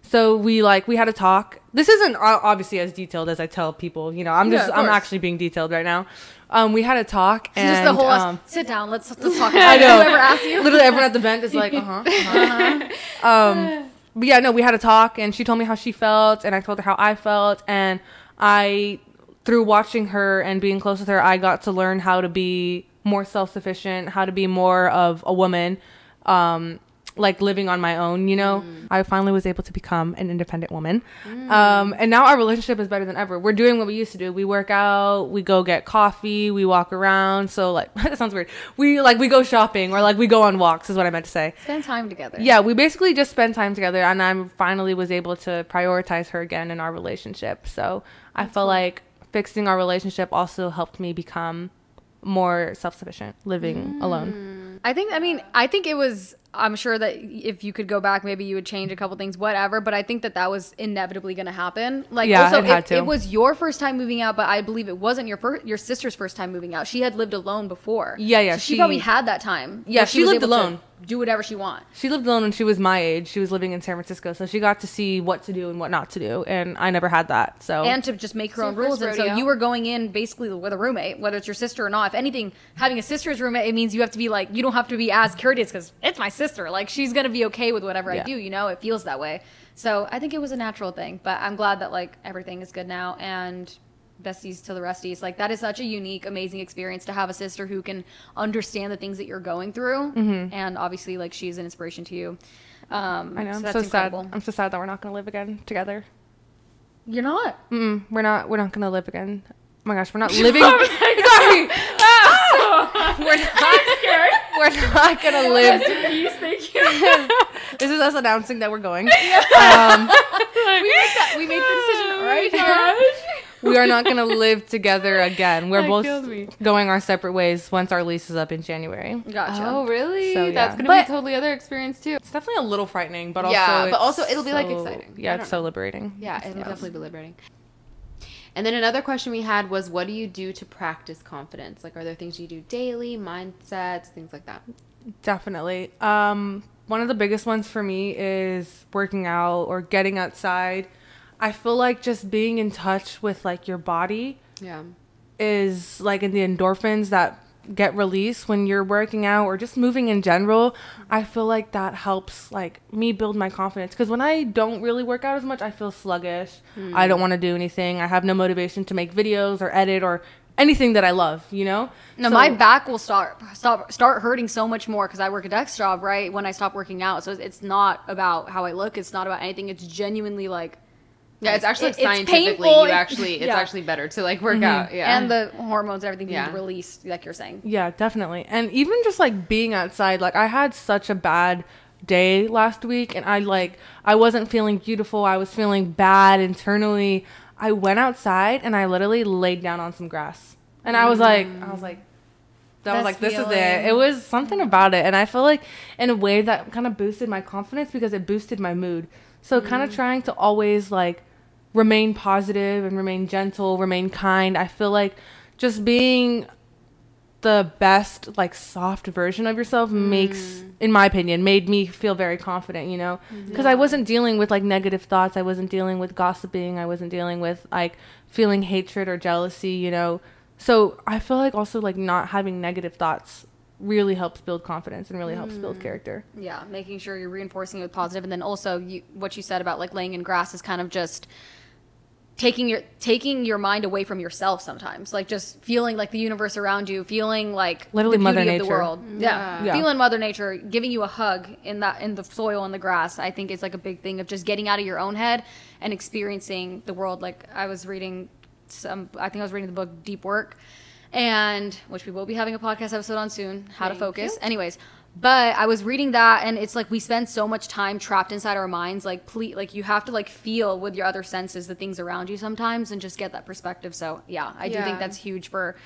So we like we had a talk. This isn't obviously as detailed as i tell people you know i'm Yeah, just i'm actually being detailed right now um we had a talk and Just the whole um, sit down. Let's let's talk. I know. Whoever asked you. Literally everyone at the vent is like, uh huh. Uh-huh. um, but yeah, no, we had a talk, and she told me how she felt, and I told her how I felt, and I, through watching her and being close with her, I got to learn how to be more self sufficient, how to be more of a woman, um, like living on my own. You know, mm. I finally was able to become an independent woman, mm. um, and now our relationship is better than ever. We're doing what we used to do. We work out, we go get coffee, we walk around. So like that sounds weird. We like we go shopping or like we go on walks is what I meant to say. Spend time together. Yeah, we basically just spend time together, and I finally was able to prioritize her again in our relationship. So I felt like fixing our relationship also helped me become more self sufficient, living alone. Mm. I think. I mean, I think it was. I'm sure that if you could go back, maybe you would change a couple things, whatever. But I think that that was inevitably going to happen. Like, Yeah, also, it had to. it was your first time moving out, but I believe it wasn't your first, your sister's first time moving out. She had lived alone before. Yeah, yeah, So she, she- probably had that time. Yeah, where she lived able to alone. Do whatever she wants. She lived alone when she was my age. She was living in San Francisco, so she got to see what to do and what not to do, and I never had that. So and to just make her It's own rules. first And so you were going in basically with a roommate, whether it's your sister or not. If anything, having a sister as roommate, it means you have to be like, you don't have to be as courteous because it's my sister. Like she's gonna be okay with whatever I do. You know, it feels that way. So I think it was a natural thing. But I'm glad that like everything is good now and. Besties to the resties. Like that is such a unique, amazing experience to have a sister who can understand the things that you're going through, and obviously, like she's an inspiration to you. Um, I know. so I'm so incredible. sad. I'm so sad that we're not gonna live again together. You're not. Mm-mm, we're not. We're not gonna live again. Oh my gosh, we're not living. Sorry. we're not. We're not gonna live. Thank you. this is us announcing that we're going. Um, made that. We made the decision right here. We are not going to live together again. We're That both going our separate ways once our lease is up in January. Gotcha. Oh, really? So, yeah. That's gonna be a totally other experience too. It's definitely a little frightening, but also Yeah, but also it'll be, like, exciting. Yeah, don't it's so liberating. Yeah, it'll Yeah. definitely be liberating. And then another question we had was, what do you do to practice confidence? Like, are there things you do daily, mindsets, things like that? Definitely. Um, one of the biggest ones for me is working out or getting outside. I feel like just being in touch with like your body Yeah. is like in the endorphins that get released when you're working out or just moving in general. I feel like that helps like me build my confidence because when I don't really work out as much, I feel sluggish. Hmm. I don't want to do anything. I have no motivation to make videos or edit or anything that I love, you know? No, So- my back will start stop start hurting so much more because I work a desk job, right? When I stop working out, so it's not about how I look. It's not about anything. It's genuinely like Yeah, it's actually It- it's scientifically painful. you actually it's Yeah. actually better to like work mm-hmm. out. Yeah. and the hormones, everything being Yeah. released, like you're saying. Yeah, definitely. And even just like being outside, like I had such a bad day last week and I like I wasn't feeling beautiful. I was feeling bad internally. I went outside and I literally laid down on some grass. And I was mm. like I was like that was like this is it. It was something mm. about it and I feel like in a way that kind of boosted my confidence because it boosted my mood. So kind of mm. trying to always like remain positive and remain gentle, remain kind. I feel like just being the best like soft version of yourself hmm. makes in my opinion made me feel very confident you know? Because i wasn't dealing with like negative thoughts. I wasn't dealing with gossiping. I wasn't dealing with like feeling hatred or jealousy you know? So i feel like also like not having negative thoughts really helps build confidence and really helps build hmm. character. Yeah, making sure you're reinforcing it with positive, and then also you, what you said about like laying in grass is kind of just taking your taking your mind away from yourself sometimes, like just feeling like the universe around you, feeling like Literally the Mother beauty of the Nature. world. Mm. Yeah. Yeah. feeling Mother Nature, giving you a hug in that in the soil and the grass. I think is like a big thing of just getting out of your own head and experiencing the world. Like I was reading some, I think I was reading the book Deep Work, and which we will be having a podcast episode on soon. How to focus. you. Anyways, but I was reading that, and it's like we spend so much time trapped inside our minds. Like, please, like you have to like feel with your other senses the things around you sometimes, and just get that perspective. So yeah, I do think that's huge for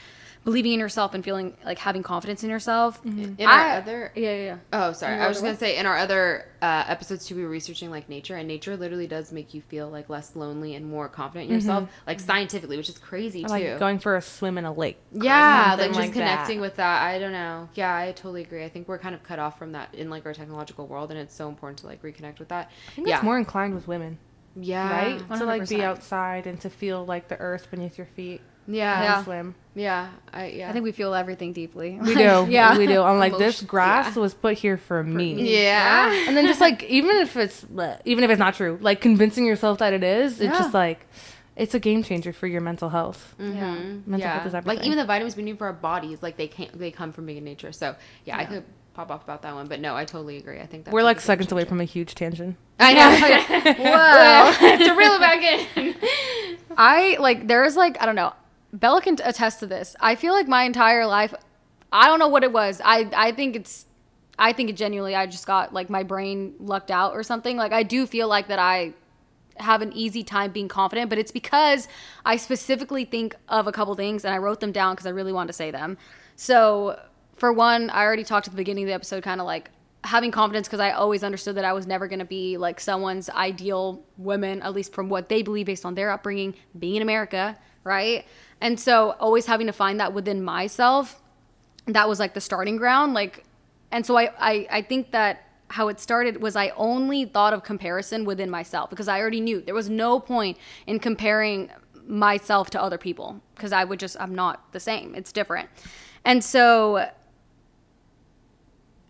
believing in yourself and feeling like having confidence in yourself. Mm-hmm. in I- our other Yeah, yeah, yeah. Oh, sorry. I was just gonna say in our other uh, episodes too, we were researching like nature, and nature literally does make you feel like less lonely and more confident in mm-hmm. yourself, like mm-hmm. scientifically, which is crazy I too. like going for a swim in a lake yeah, like just like connecting that. with that. I don't know. Yeah, I totally agree. I think we're kind of cut off from that in like our technological world, and it's so important to like reconnect with that. i think yeah, it's more inclined with women yeah, right to like be outside and to feel like the earth beneath your feet Yeah, and Yeah. swim yeah, I yeah. I think we feel everything deeply. We do. yeah. We do. I'm like, this grass yeah. was put here for me. yeah. And then just like, even if it's, even if it's not true, like convincing yourself that it is, it's just like, it's a game changer for your mental health. Mhm. Mental yeah. health is Like even the vitamins we need for our bodies, like they can't they come from being in nature. So yeah, I could pop off about that one, but no, I totally agree. I think that's We're like a game seconds away from a huge tangent. I know. Wow. to reel it back in. I like there's like I don't know. Bella can attest to this. I feel like my entire life, I don't know what it was. I I think it's, I think it genuinely. I just got like my brain lucked out or something. Like I do feel like that I have an easy time being confident, but it's because I specifically think of a couple things and I wrote them down because I really wanted to say them. So for one, I already talked at the beginning of the episode, kind of like having confidence because I always understood that I was never going to be like someone's ideal woman, at least from what they believe based on their upbringing, being in America, right? And so always having to find that within myself, that was like the starting ground. Like, and so I, I, I think that how it started was I only thought of comparison within myself because I already knew there was no point in comparing myself to other people because I would just, I'm not the same. It's different. And so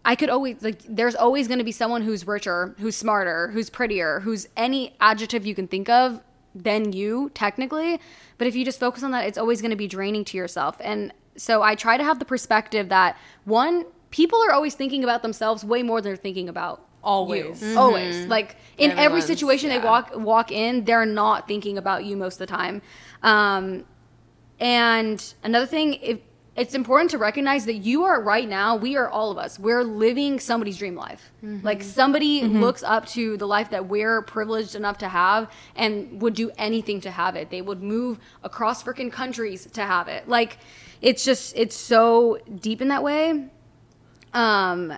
I could always like there's always going to be someone who's richer, who's smarter, who's prettier, who's any adjective you can think of than you technically. But if you just focus on that, it's always going to be draining to yourself. And so I try to have the perspective that one, people are always thinking about themselves way more than they're thinking about Always. you. Always. Like in every Everyone's- situation they walk walk in, they're not thinking about you most of the time. Um, and another thing, if it's important to recognize that you are right now, we are all of us, we're living somebody's dream life. Like somebody looks up to the life that we're privileged enough to have and would do anything to have it. They would move across freaking countries to have it. Like it's just, it's so deep in that way. Um,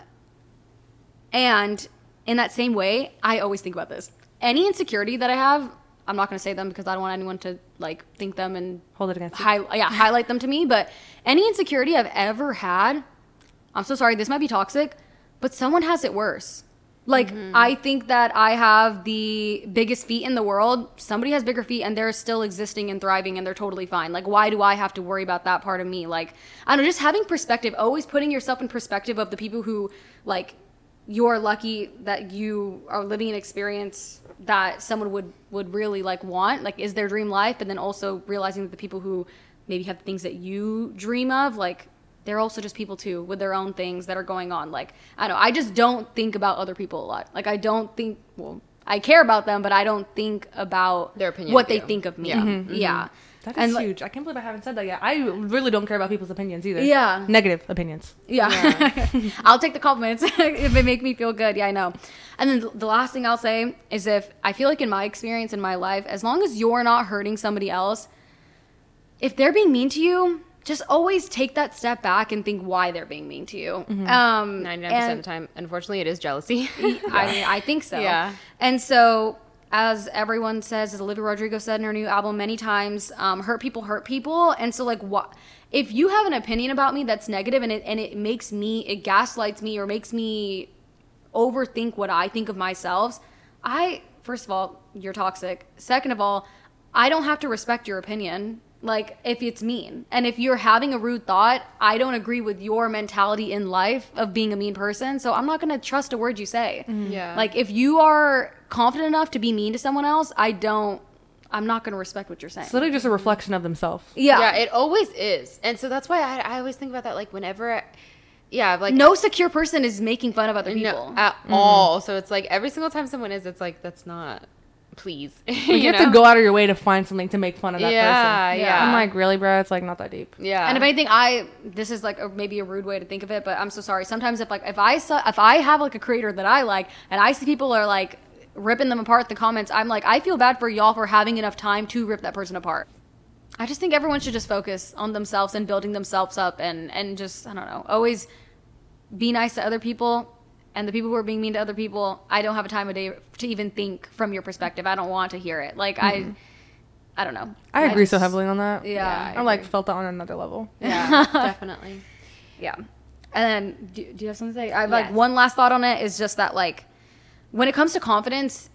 and in that same way, I always think about this. Any insecurity that I have, I'm not going to say them because I don't want anyone to like think them and Hold it against hi- yeah, highlight them to me. But any insecurity I've ever had, I'm so sorry, this might be toxic, but someone has it worse. Like, mm-hmm. I think that I have the biggest feet in the world. Somebody has bigger feet and they're still existing and thriving and they're totally fine. Like, why do I have to worry about that part of me? Like, I don't know, just having perspective, always putting yourself in perspective of the people who, like, you're lucky that you are living an experience that someone would would really like want like is their dream life but then also realizing that the people who maybe have things that you dream of like they're also just people too with their own things that are going on. Like i don't know i just don't think about other people a lot. Like i don't think well i care about them but i don't think about Their opinion what they you. think of me. Yeah. yeah mm-hmm. Mm-hmm. That And, is like- huge. I can't believe I haven't said that yet. I really don't care about people's opinions either. Yeah. Negative opinions. Yeah. I'll take the compliments if they make me feel good. Yeah, I know. And then the last thing I'll say is if I feel like in my experience in my life, as long as you're not hurting somebody else, if they're being mean to you, just always take that step back and think why they're being mean to you. Um, 99% of the time, unfortunately, it is jealousy. I mean, I think so. Yeah. And so, as everyone says, as Olivia Rodrigo said in her new album many times, um, hurt people hurt people. And so, like, what if you have an opinion about me that's negative and it and it makes me, it gaslights me or makes me overthink what I think of myself? I first of all, you're toxic. Second of all, I don't have to respect your opinion. Like if it's mean. And if you're having a rude thought, I don't agree with your mentality in life of being a mean person. So I'm not going to trust a word you say. Mm-hmm. Yeah. Like if you are confident enough to be mean to someone else, I don't I'm not going to respect what you're saying. It's literally just a reflection of themselves. yeah. yeah, it always is. And so that's why I, I always think about that. Like, whenever, I, yeah, like, no secure person is making fun of other people. no, at mm-hmm. all. So it's like every single time someone is, it's like, that's not, please. You, you have to go out of your way to find something to make fun of that Yeah, person. yeah. yeah. I'm like, really, bro? It's like not that deep. yeah. And if anything, I this is like a, maybe a rude way to think of it, but I'm so sorry. Sometimes if like if I saw, if I have like a creator that I like and I see people are like ripping them apart the comments, I'm like I feel bad for y'all for having enough time to rip that person apart. I just think everyone should just focus on themselves and building themselves up and and just I don't know always be nice to other people. And the people who are being mean to other people, I don't have a time of day to even think from your perspective. I don't want to hear it. Like I, mm-hmm. I don't know. I agree so heavily on that. Yeah. I like felt that on another level. yeah, definitely. Yeah. And then, do, do you have something to say? I have like one last thought on it is just that, like, when it comes to confidence,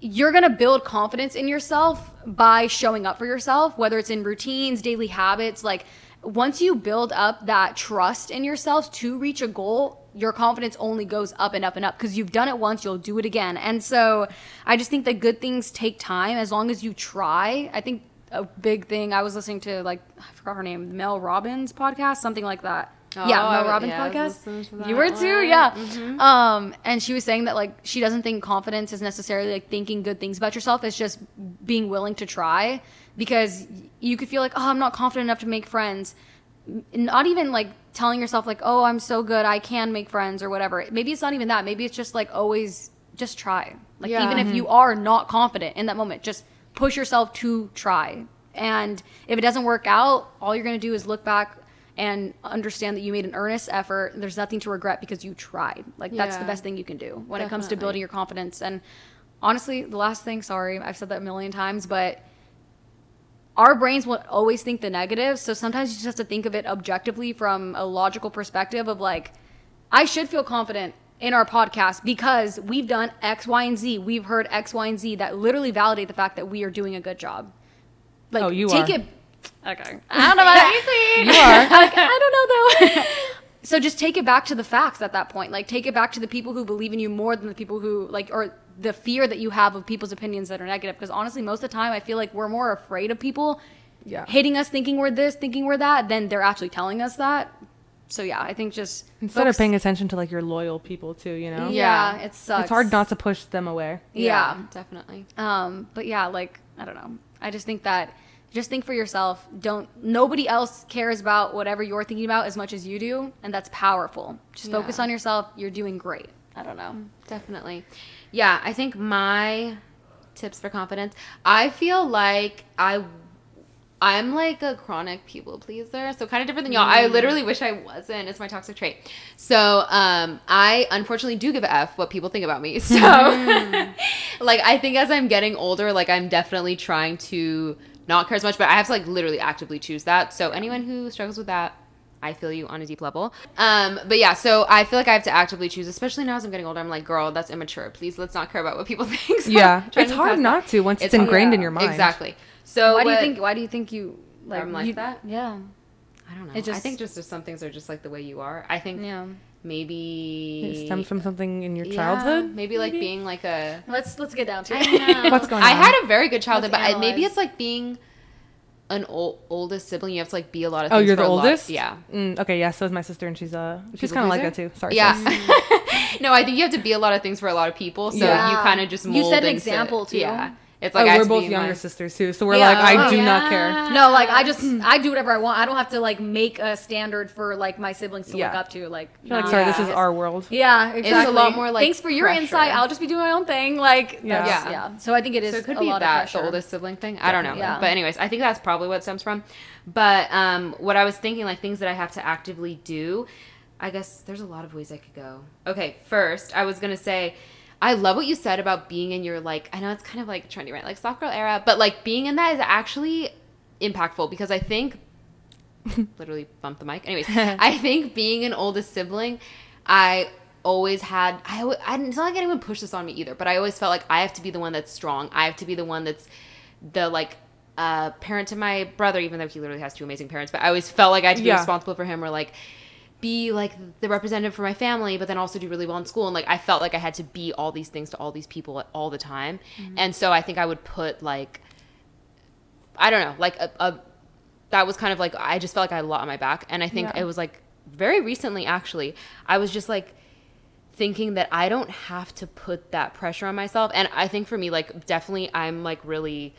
you're going to build confidence in yourself by showing up for yourself, whether it's in routines, daily habits. Like, once you build up that trust in yourself to reach a goal, your confidence only goes up and up and up because you've done it once, you'll do it again. And so I just think that good things take time as long as you try. I think a big thing, I was listening to, like, I forgot her name, Mel Robbins podcast, something like that. Oh, yeah, Mel Robbins yeah, podcast. You were too, one. yeah. Mhm. Um, and she was saying that like she doesn't think confidence is necessarily like thinking good things about yourself. It's just being willing to try because you could feel like, oh, I'm not confident enough to make friends. Not even like telling yourself like, oh, I'm so good, I can make friends or whatever. Maybe it's not even that. Maybe it's just like always just try. Like Yeah. even if mm-hmm. you are not confident in that moment, just push yourself to try. And if it doesn't work out, all you're going to do is look back and understand that you made an earnest effort. There's nothing to regret because you tried. Like that's the best thing you can do when it comes to building your confidence. And honestly, the last thing, sorry, I've said that a million times, but our brains will always think the negative. So sometimes you just have to think of it objectively from a logical perspective of like, I should feel confident in our podcast because we've done X, Y, and Z. We've heard X, Y, and Z that literally validate the fact that we are doing a good job. Like, Oh, you take are. it. Okay. I don't know about that. You are. Like, I don't know though. so just take it back to the facts at that point. Like take it back to the people who believe in you more than the people who like or the fear that you have of people's opinions that are negative. Because honestly, most of the time, I feel like we're more afraid of people Yeah. hitting us, thinking we're this, thinking we're that, than they're actually telling us that. So yeah, I think just Instead focus- of paying attention to like your loyal people too, you know? yeah, Yeah. it sucks. It's hard not to push them away. Yeah. definitely. Um, but yeah, like I don't know. I just think that just think for yourself. Don't nobody else cares about whatever you're thinking about as much as you do, and that's powerful. Just focus on yourself. You're doing great. I don't know. Definitely. Yeah, I think my tips for confidence. I feel like I I'm like a chronic people pleaser, so kind of different than y'all. I literally wish I wasn't. It's my toxic trait. So, um, I unfortunately do give a f what people think about me. So, like, I think as I'm getting older, like, I'm definitely trying to not care as much, but I have to like literally actively choose that. So, anyone who struggles with that, I feel you on a deep level. Um, but yeah, so I feel like I have to actively choose, especially now as I'm getting older. I'm like, girl, that's immature. Please, let's not care about what people think. So Yeah. It's hard pass not that. to once it's, hard. ingrained in your mind. Exactly. So why do you think? Why do you think you like? I'm like you- that? Yeah. I don't know. It I think just there's some things are just like the way you are. I think Yeah. maybe It stems from something in your Yeah, childhood. maybe like being like a. Let's let's get down to it. don't know. What's going I had a very good childhood, Let's but I, maybe it's like being an old, oldest sibling. You have to like be a lot of. Oh, you're the a lot- oldest. yeah. Mm, okay. Yeah. So is my sister, and she's uh she's People kind of like that too. Sorry. Yeah. no, I think you have to be a lot of things for a lot of people. So Yeah. you kind of just You mold set an example, too. Yeah. It's Oh, like I we're both younger my- sisters too, so we're Yeah. like, I Oh, do not care. No, like I just I do whatever I want. I don't have to like make a standard for like my siblings to look up to. Like, You're like, nah. sorry, this is our world. Yeah, exactly. It's a lot more, like, thanks for your pressure. insight. I'll just be doing my own thing. Like, Yeah. yeah, Yeah. yeah. So I think it is So it could a be lot that the oldest sibling thing. I don't know. Yeah. But anyways, I think that's probably what it stems from. But um, what I was thinking, like things that I have to actively do, I guess there's a lot of ways I could go. Okay, first I was gonna say. I love what you said about being in your like I know it's kind of like trendy right? Like soft girl era but like being in that is actually impactful because I think literally bump the mic. Anyways I think being an oldest sibling I always had I, I it's not like anyone pushed this on me either but I always felt like I have to be the one that's strong. I have to be the one that's the like uh, parent to my brother even though he literally has two amazing parents but I always felt like I had to be Yeah. responsible for him or like be like the representative for my family, but then also do really well in school. And like I felt like I had to be all these things to all these people all the time. Mm-hmm. And so I think I would put like I don't know, like a, a that was kind of like I just felt like I had a lot on my back. And I think Yeah. it was like very recently actually, I was just like thinking that I don't have to put that pressure on myself. And I think for me, like definitely I'm like really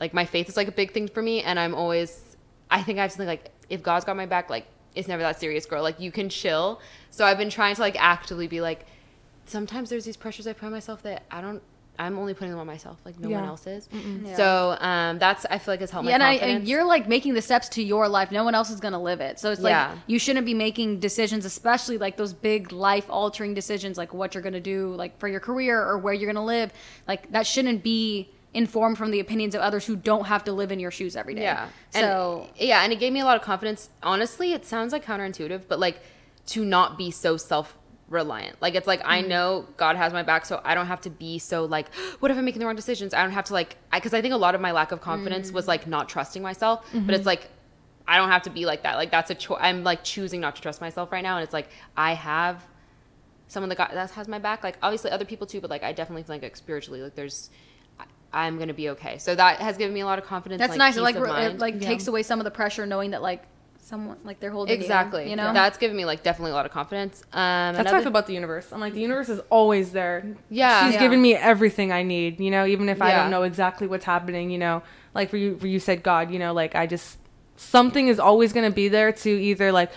like my faith is like a big thing for me and I'm always I think I have something like if God's got my back, like it's never that serious, girl. Like you can chill. So I've been trying to like actively be like sometimes there's these pressures I put on myself that I don't I'm only putting them on myself, like no one else is. Yeah. So um that's I feel like has helped my Yeah, and, I, and you're like making the steps to your life. No one else is gonna live it. So it's like Yeah. you shouldn't be making decisions, especially like those big life altering decisions, like what you're gonna do, like for your career or where you're gonna live. Like that shouldn't be informed from the opinions of others who don't have to live in your shoes every day. Yeah. So and, yeah, and it gave me a lot of confidence. Honestly, it sounds like counterintuitive, but like to not be so self reliant. Like it's like I Mm-hmm. know God has my back, so I don't have to be so like, what if I'm making the wrong decisions? I don't have to like, because I, think a lot of my lack of confidence was like not trusting myself. But Mm-hmm. it's like I don't have to be like that. Like that's a choice. I'm like choosing not to trust myself right now, and it's like I have someone that got that has my back. Like obviously other people too, but like I definitely feel like spiritually, like there's. I- I'm gonna be okay. So that has given me a lot of confidence. that's like, nice. It like re- it like Yeah. takes away some of the pressure knowing that like someone like they're holding you, Exactly. You know. That's given me like definitely a lot of confidence. Um, That's how I feel about the universe. I'm like, the universe is always there. Yeah. She's Yeah. given me everything I need, you know, even if I don't know exactly what's happening, you know, like for you, for you said God, you know, like I just, something is always going to be there to either like,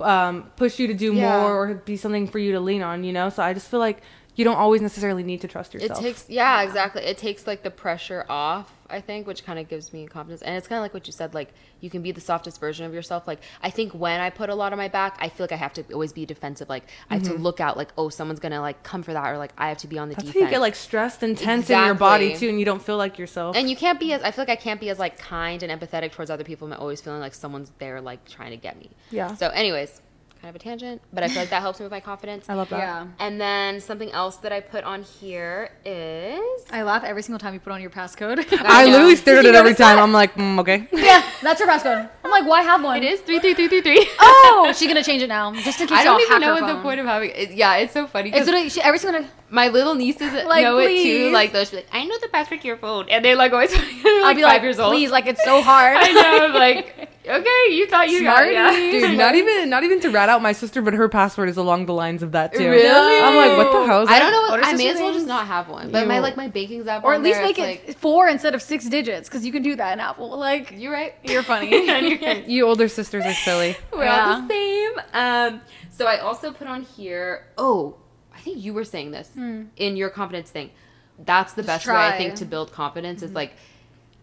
um, push you to do Yeah. more or be something for you to lean on, you know? So I just feel like you don't always necessarily need to trust yourself. it takes yeah, exactly. It takes like the pressure off. I think, which kind of gives me confidence, and it's kind of like what you said. Like you can be the softest version of yourself. Like I think when I put a lot on my back, I feel like I have to always be defensive. Like I have to look out. Like oh, someone's gonna like come for that, or like I have to be on the Mm-hmm. That's defense. how you get like stressed and tense in your body too, and you don't feel like yourself. and you can't be as I feel like I can't be as like kind and empathetic towards other people. I'm always feeling like someone's there, like trying to get me. Yeah. So, anyways, kind of a tangent, but I feel like that helps me with my confidence. I love that. yeah. And then something else that I put on here is I laugh every single time you put on your passcode. I, I literally stared at it every time. that? I'm like, mm, okay. yeah, that's her passcode. I'm like, why have one? it is three three three three three. Oh, she's gonna change it now, just in case I y'all don't even know what the point of having it. Yeah, it's so funny. It's 'cause gonna. She, every single. Time, my little nieces Like, know it too. Like they'll be like, I know the password to your phone, and they're like always they're, like I'll be five like, years old. please, like it's so hard. I know, like Okay, you thought you got Smarty. it. Yeah. Dude, not even not even to rat out my sister, but her password is along the lines of that too. Really? I'm like, what the hell? Is I that? don't know. What, What I may as well just not have one. But my Ew. like my baking's app, Or at least there, make it's it four instead of six digits, because you can do that in Apple. Like, Like, you're right. you're funny. You older sisters are silly. We're all the same. Um, so I also put on here. Oh, I think you were saying this in your confidence thing. That's the. Just best way I think to build confidence is like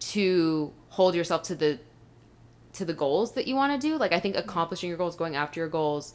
to hold yourself to the to the goals that you want to do. Like I think mm-hmm. accomplishing your goals, going after your goals,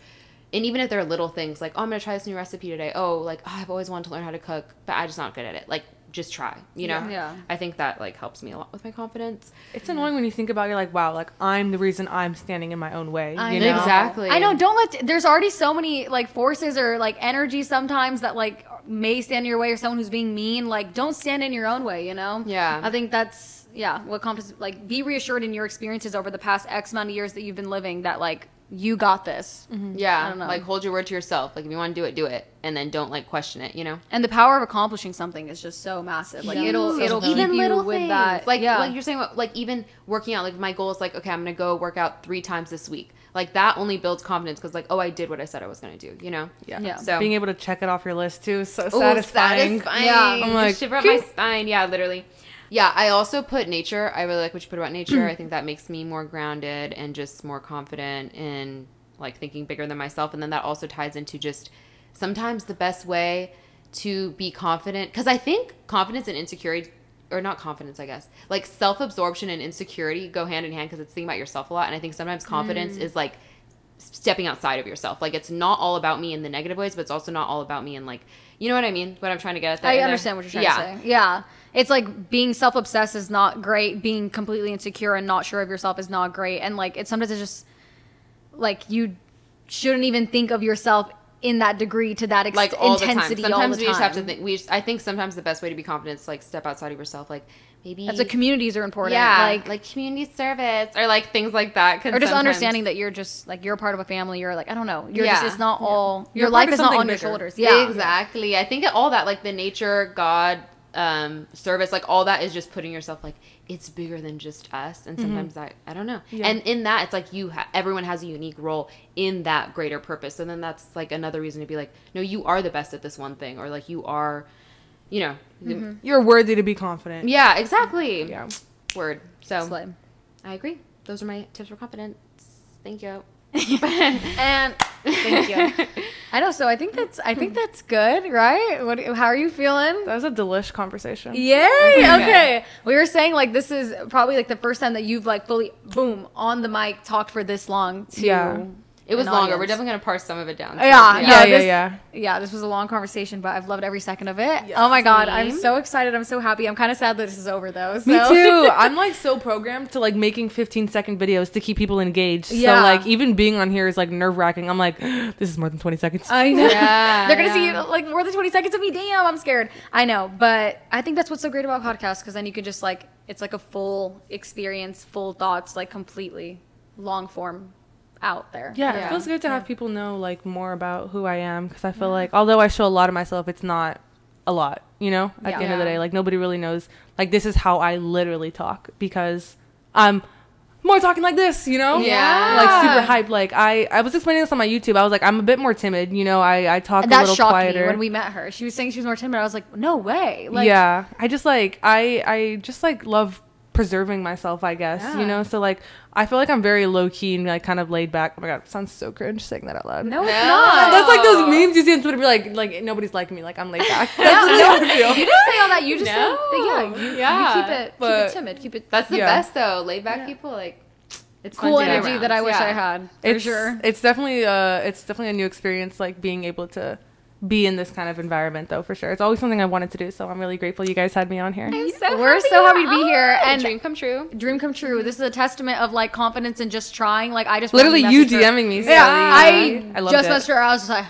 and even if they're little things like, oh, I'm gonna try this new recipe today. Oh, like oh, I've always wanted to learn how to cook, but I'm just not good at it. Like just try. You know. Yeah. I think that like helps me a lot with my confidence. It's annoying when you think about it, you're like, wow, like I'm the reason I'm standing in my own way. I you know. know? Exactly. I know. Don't let. There's already so many like forces or like energy sometimes that like may stand in your way or someone who's being mean. Like, don't stand in your own way. You know. Yeah. I think that's yeah. What confidence? Like, be reassured in your experiences over the past X amount of years that you've been living that like you got this. Mm-hmm. Yeah, I don't know. like hold your word to yourself. Like if you want to do it, do it, and then don't like question it. You know, And the power of accomplishing something is just so massive. Like it'll it'll keep even you little with things. that. Like yeah. like you're saying, about, like even working out. Like my goal is like, okay, I'm gonna go work out three times this week. Like that only builds confidence because like, oh, I did what I said I was gonna do. You know. Yeah. Yeah. So Being able to check it off your list too is so Ooh, satisfying. Yeah. I'm like, shiver up my spine. Yeah, literally. Yeah, I also put nature. I really like what you put about nature. I mm. think that makes me more grounded and just more confident in like thinking bigger than myself. And then that also ties into just sometimes the best way to be confident because I think confidence and insecurity or not confidence, I guess. Like self-absorption and insecurity go hand in hand because it's thinking about yourself a lot and I think sometimes confidence mm. is like stepping outside of yourself. Like it's not all about me in the negative ways, but it's also not all about me in like you know what I mean? What I'm trying to get at that. I in there? understand what you're trying yeah. to say. Yeah. It's like being self obsessed is not great. Being completely insecure and not sure of yourself is not great. And like it's sometimes it's just like you shouldn't even think of yourself in that degree to that ex- Like all intensity the time. Sometimes the we just have to think. We just, I think sometimes the best way to be confident is like step outside of yourself. Like maybe That's what communities are important. yeah, Like, like community service or like things like that. or just understanding that you're just like you're a part of a family. You're like I don't know. You're just Yeah. it's not all your life is not on your shoulders. Yeah. exactly. I think all that like the nature, God, um, service, like all that is just putting yourself like it's bigger than just us. And sometimes that I don't know. Yeah. And in that, it's like you ha- everyone has a unique role in that greater purpose. And then that's like another reason to be like, no, you are the best at this one thing, or like you are, you know, You're worthy to be confident. yeah, exactly. Yeah. Word. So Slay. I agree. Those are my tips for confidence. Thank you. And thank you. I know. So I think that's I think that's good, right? What? How are you feeling? That was a delish conversation. Yay! Okay. Okay. We were saying like this is probably like the first time that you've like fully boom on the mic talked for this long. To Yeah. It was longer. audience. We're definitely gonna parse some of it down. Yeah, Yeah, no, yeah, this- yeah. Yeah, this was a long conversation, but I've loved every second of it. oh my god, I'm so excited. I'm so happy. I'm kind of sad that this is over though. Me too. I'm like so programmed to like making 15 second videos to keep people engaged. Yeah. So like even being on here is like nerve wracking. I'm like, this is more than 20 seconds. I know. Yeah, They're gonna see yeah. like more than 20 seconds of me. Damn, I'm scared. I know, but I think that's what's so great about podcasts because then you can just like it's like a full experience, full thoughts, like completely long form out there. yeah, Yeah. it feels good to have people know like more about who I am because I feel like although I show a lot of myself, it's not a lot. You know, at the end of the day, like nobody really knows. Like this is how I literally talk because I'm more talking like this. You know, Yeah. like super hyped. Like I, I was explaining this on my YouTube. I was like, I'm a bit more timid. You know, I, I talk a that little shocked quieter. me when we met her. She was saying she was more timid. I was like, no way. Like, yeah i just like i i just like love preserving myself i guess Yeah. you know so like i feel like i'm very low-key and like kind of laid back oh my god it sounds so cringe saying that out loud no, it's No. not. that's like those memes you see on twitter be like like nobody's liking me like i'm laid back that's No, no, feel. you didn't say all that. You just No. said that, yeah, you, Yeah. you keep it, keep it timid, keep it That's the Yeah. best though. Laid back people like it's cool energy around. that I wish Yeah. I had for it's sure. it's definitely uh it's definitely a new experience like being able to be in this kind of environment though for sure it's always something i wanted to do so i'm really grateful you guys had me on here I'm so We're so happy to be here, and- dream come true. Dream come true. This is a testament of like confidence and just trying. Like I just literally you message her. dming me Yeah, Sally. I, I loved just it. messaged her. I was just like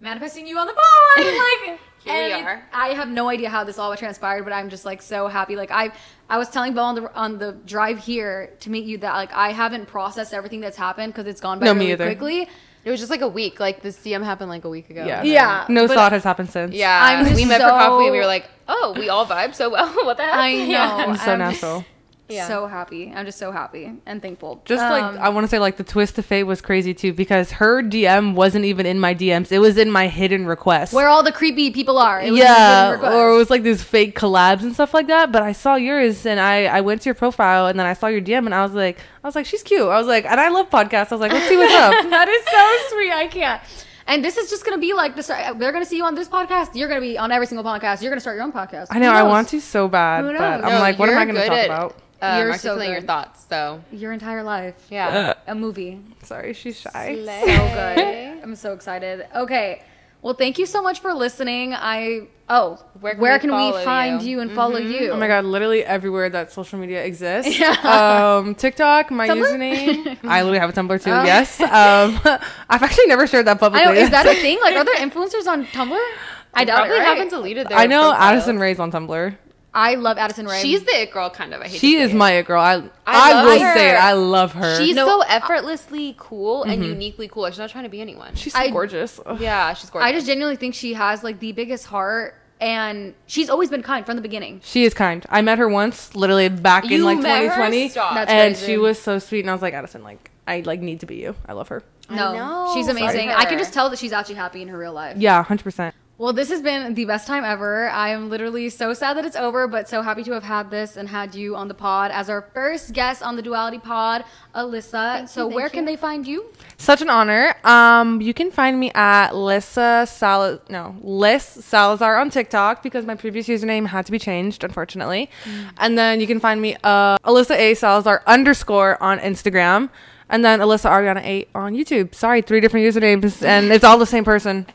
manifesting you on the pod. Like Here we and it- are. I have no idea how this all transpired, but I'm just like so happy. Like I, I was telling Bo on the on the drive here to meet you that like I haven't processed everything that's happened because it's gone by No, me really either. quickly. It was just like a week. Like the CM happened like a week ago. Yeah. Yeah, no but- thought has happened since Yeah. I'm we just met for coffee and we were like, oh, we all vibe so well. what the heck? I know. Yeah. i'm so I'm- natural Yeah. So happy. I'm just so happy and thankful. Just like Um, I want to say, like the twist of fate was crazy too because her DM wasn't even in my DMs; it was in my hidden requests. where all the creepy people are. It was yeah, or it was like these fake collabs and stuff like that. But I saw yours, and I I went to your profile, and then I saw your DM, and I was like, I was like, she's cute. I was like, and I love podcasts. I was like, let's see what's up. that is so sweet. I can't. And this is just gonna be like this. They're gonna see you on this podcast. You're gonna be on every single podcast. You're gonna start your own podcast. I know I want to so bad, but knows? I'm like, what am I going to talk at- about? Um, You're so articulating your thoughts. So your entire life. yeah. A movie. Sorry, she's shy. So good. I'm so excited. Okay. Well, thank you so much for listening. I oh, Where where can can, we we, find you? you, and follow you? Oh my god, literally everywhere that social media exists. Yeah. Um, TikTok, my Tumblr? username. I literally have a Tumblr too. Oh. Yes. Um, I've actually never shared that I publicly. know. Is that a thing? Like, are there influencers on Tumblr? I doubt probably it. right? haven't deleted their I know profiles. Addison Rae's on Tumblr. I love Addison Rae. She's the it girl, kind of. I hate She to say is it. my it girl. I I, I love will her. say it. I love her. She's No, so effortlessly cool and mm-hmm. uniquely cool. She's not trying to be anyone. she's so I- gorgeous. Ugh. yeah, she's gorgeous. I just genuinely think she has like the biggest heart, and she's always been kind from the beginning. She is kind. I met her once, literally back in like 2020, and she was so sweet. And I was like, Addison, like I like need to be you. I love her. I No, know. she's Sorry. amazing. I can just tell that she's actually happy in her real life. Yeah, hundred percent. Well, this has been the best time ever. I am literally so sad that it's over, but so happy to have had this and had you on the pod as our first guest on the Duality Pod, Alyssa. so, thank where you. can they find you? Such an honor. Um, you can find me at Lissa Sal no Liss Salazar on TikTok because my previous username had to be changed, unfortunately. And then you can find me uh Alyssa A Salazar underscore on Instagram, and then Alyssa Ariana eight on YouTube. Sorry, three different usernames, and it's all the same person.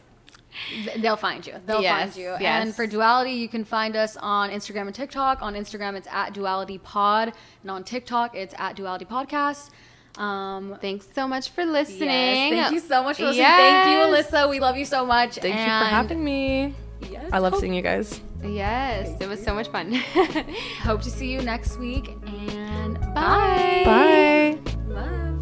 Th- They'll find you. They'll Yes, find you. yes. And for Duality, you can find us on Instagram and TikTok. On Instagram, it's at Duality Pod, and on TikTok, it's at Duality Podcast. Um, Thanks so much for listening. yes, thank you so much for listening. Yes. Thank you, Alyssa. We love you so much. Thank you for and having me. Yes, I love hope- seeing you guys. Yes, it was so much fun. Hope to see you next week. And Bye. Bye.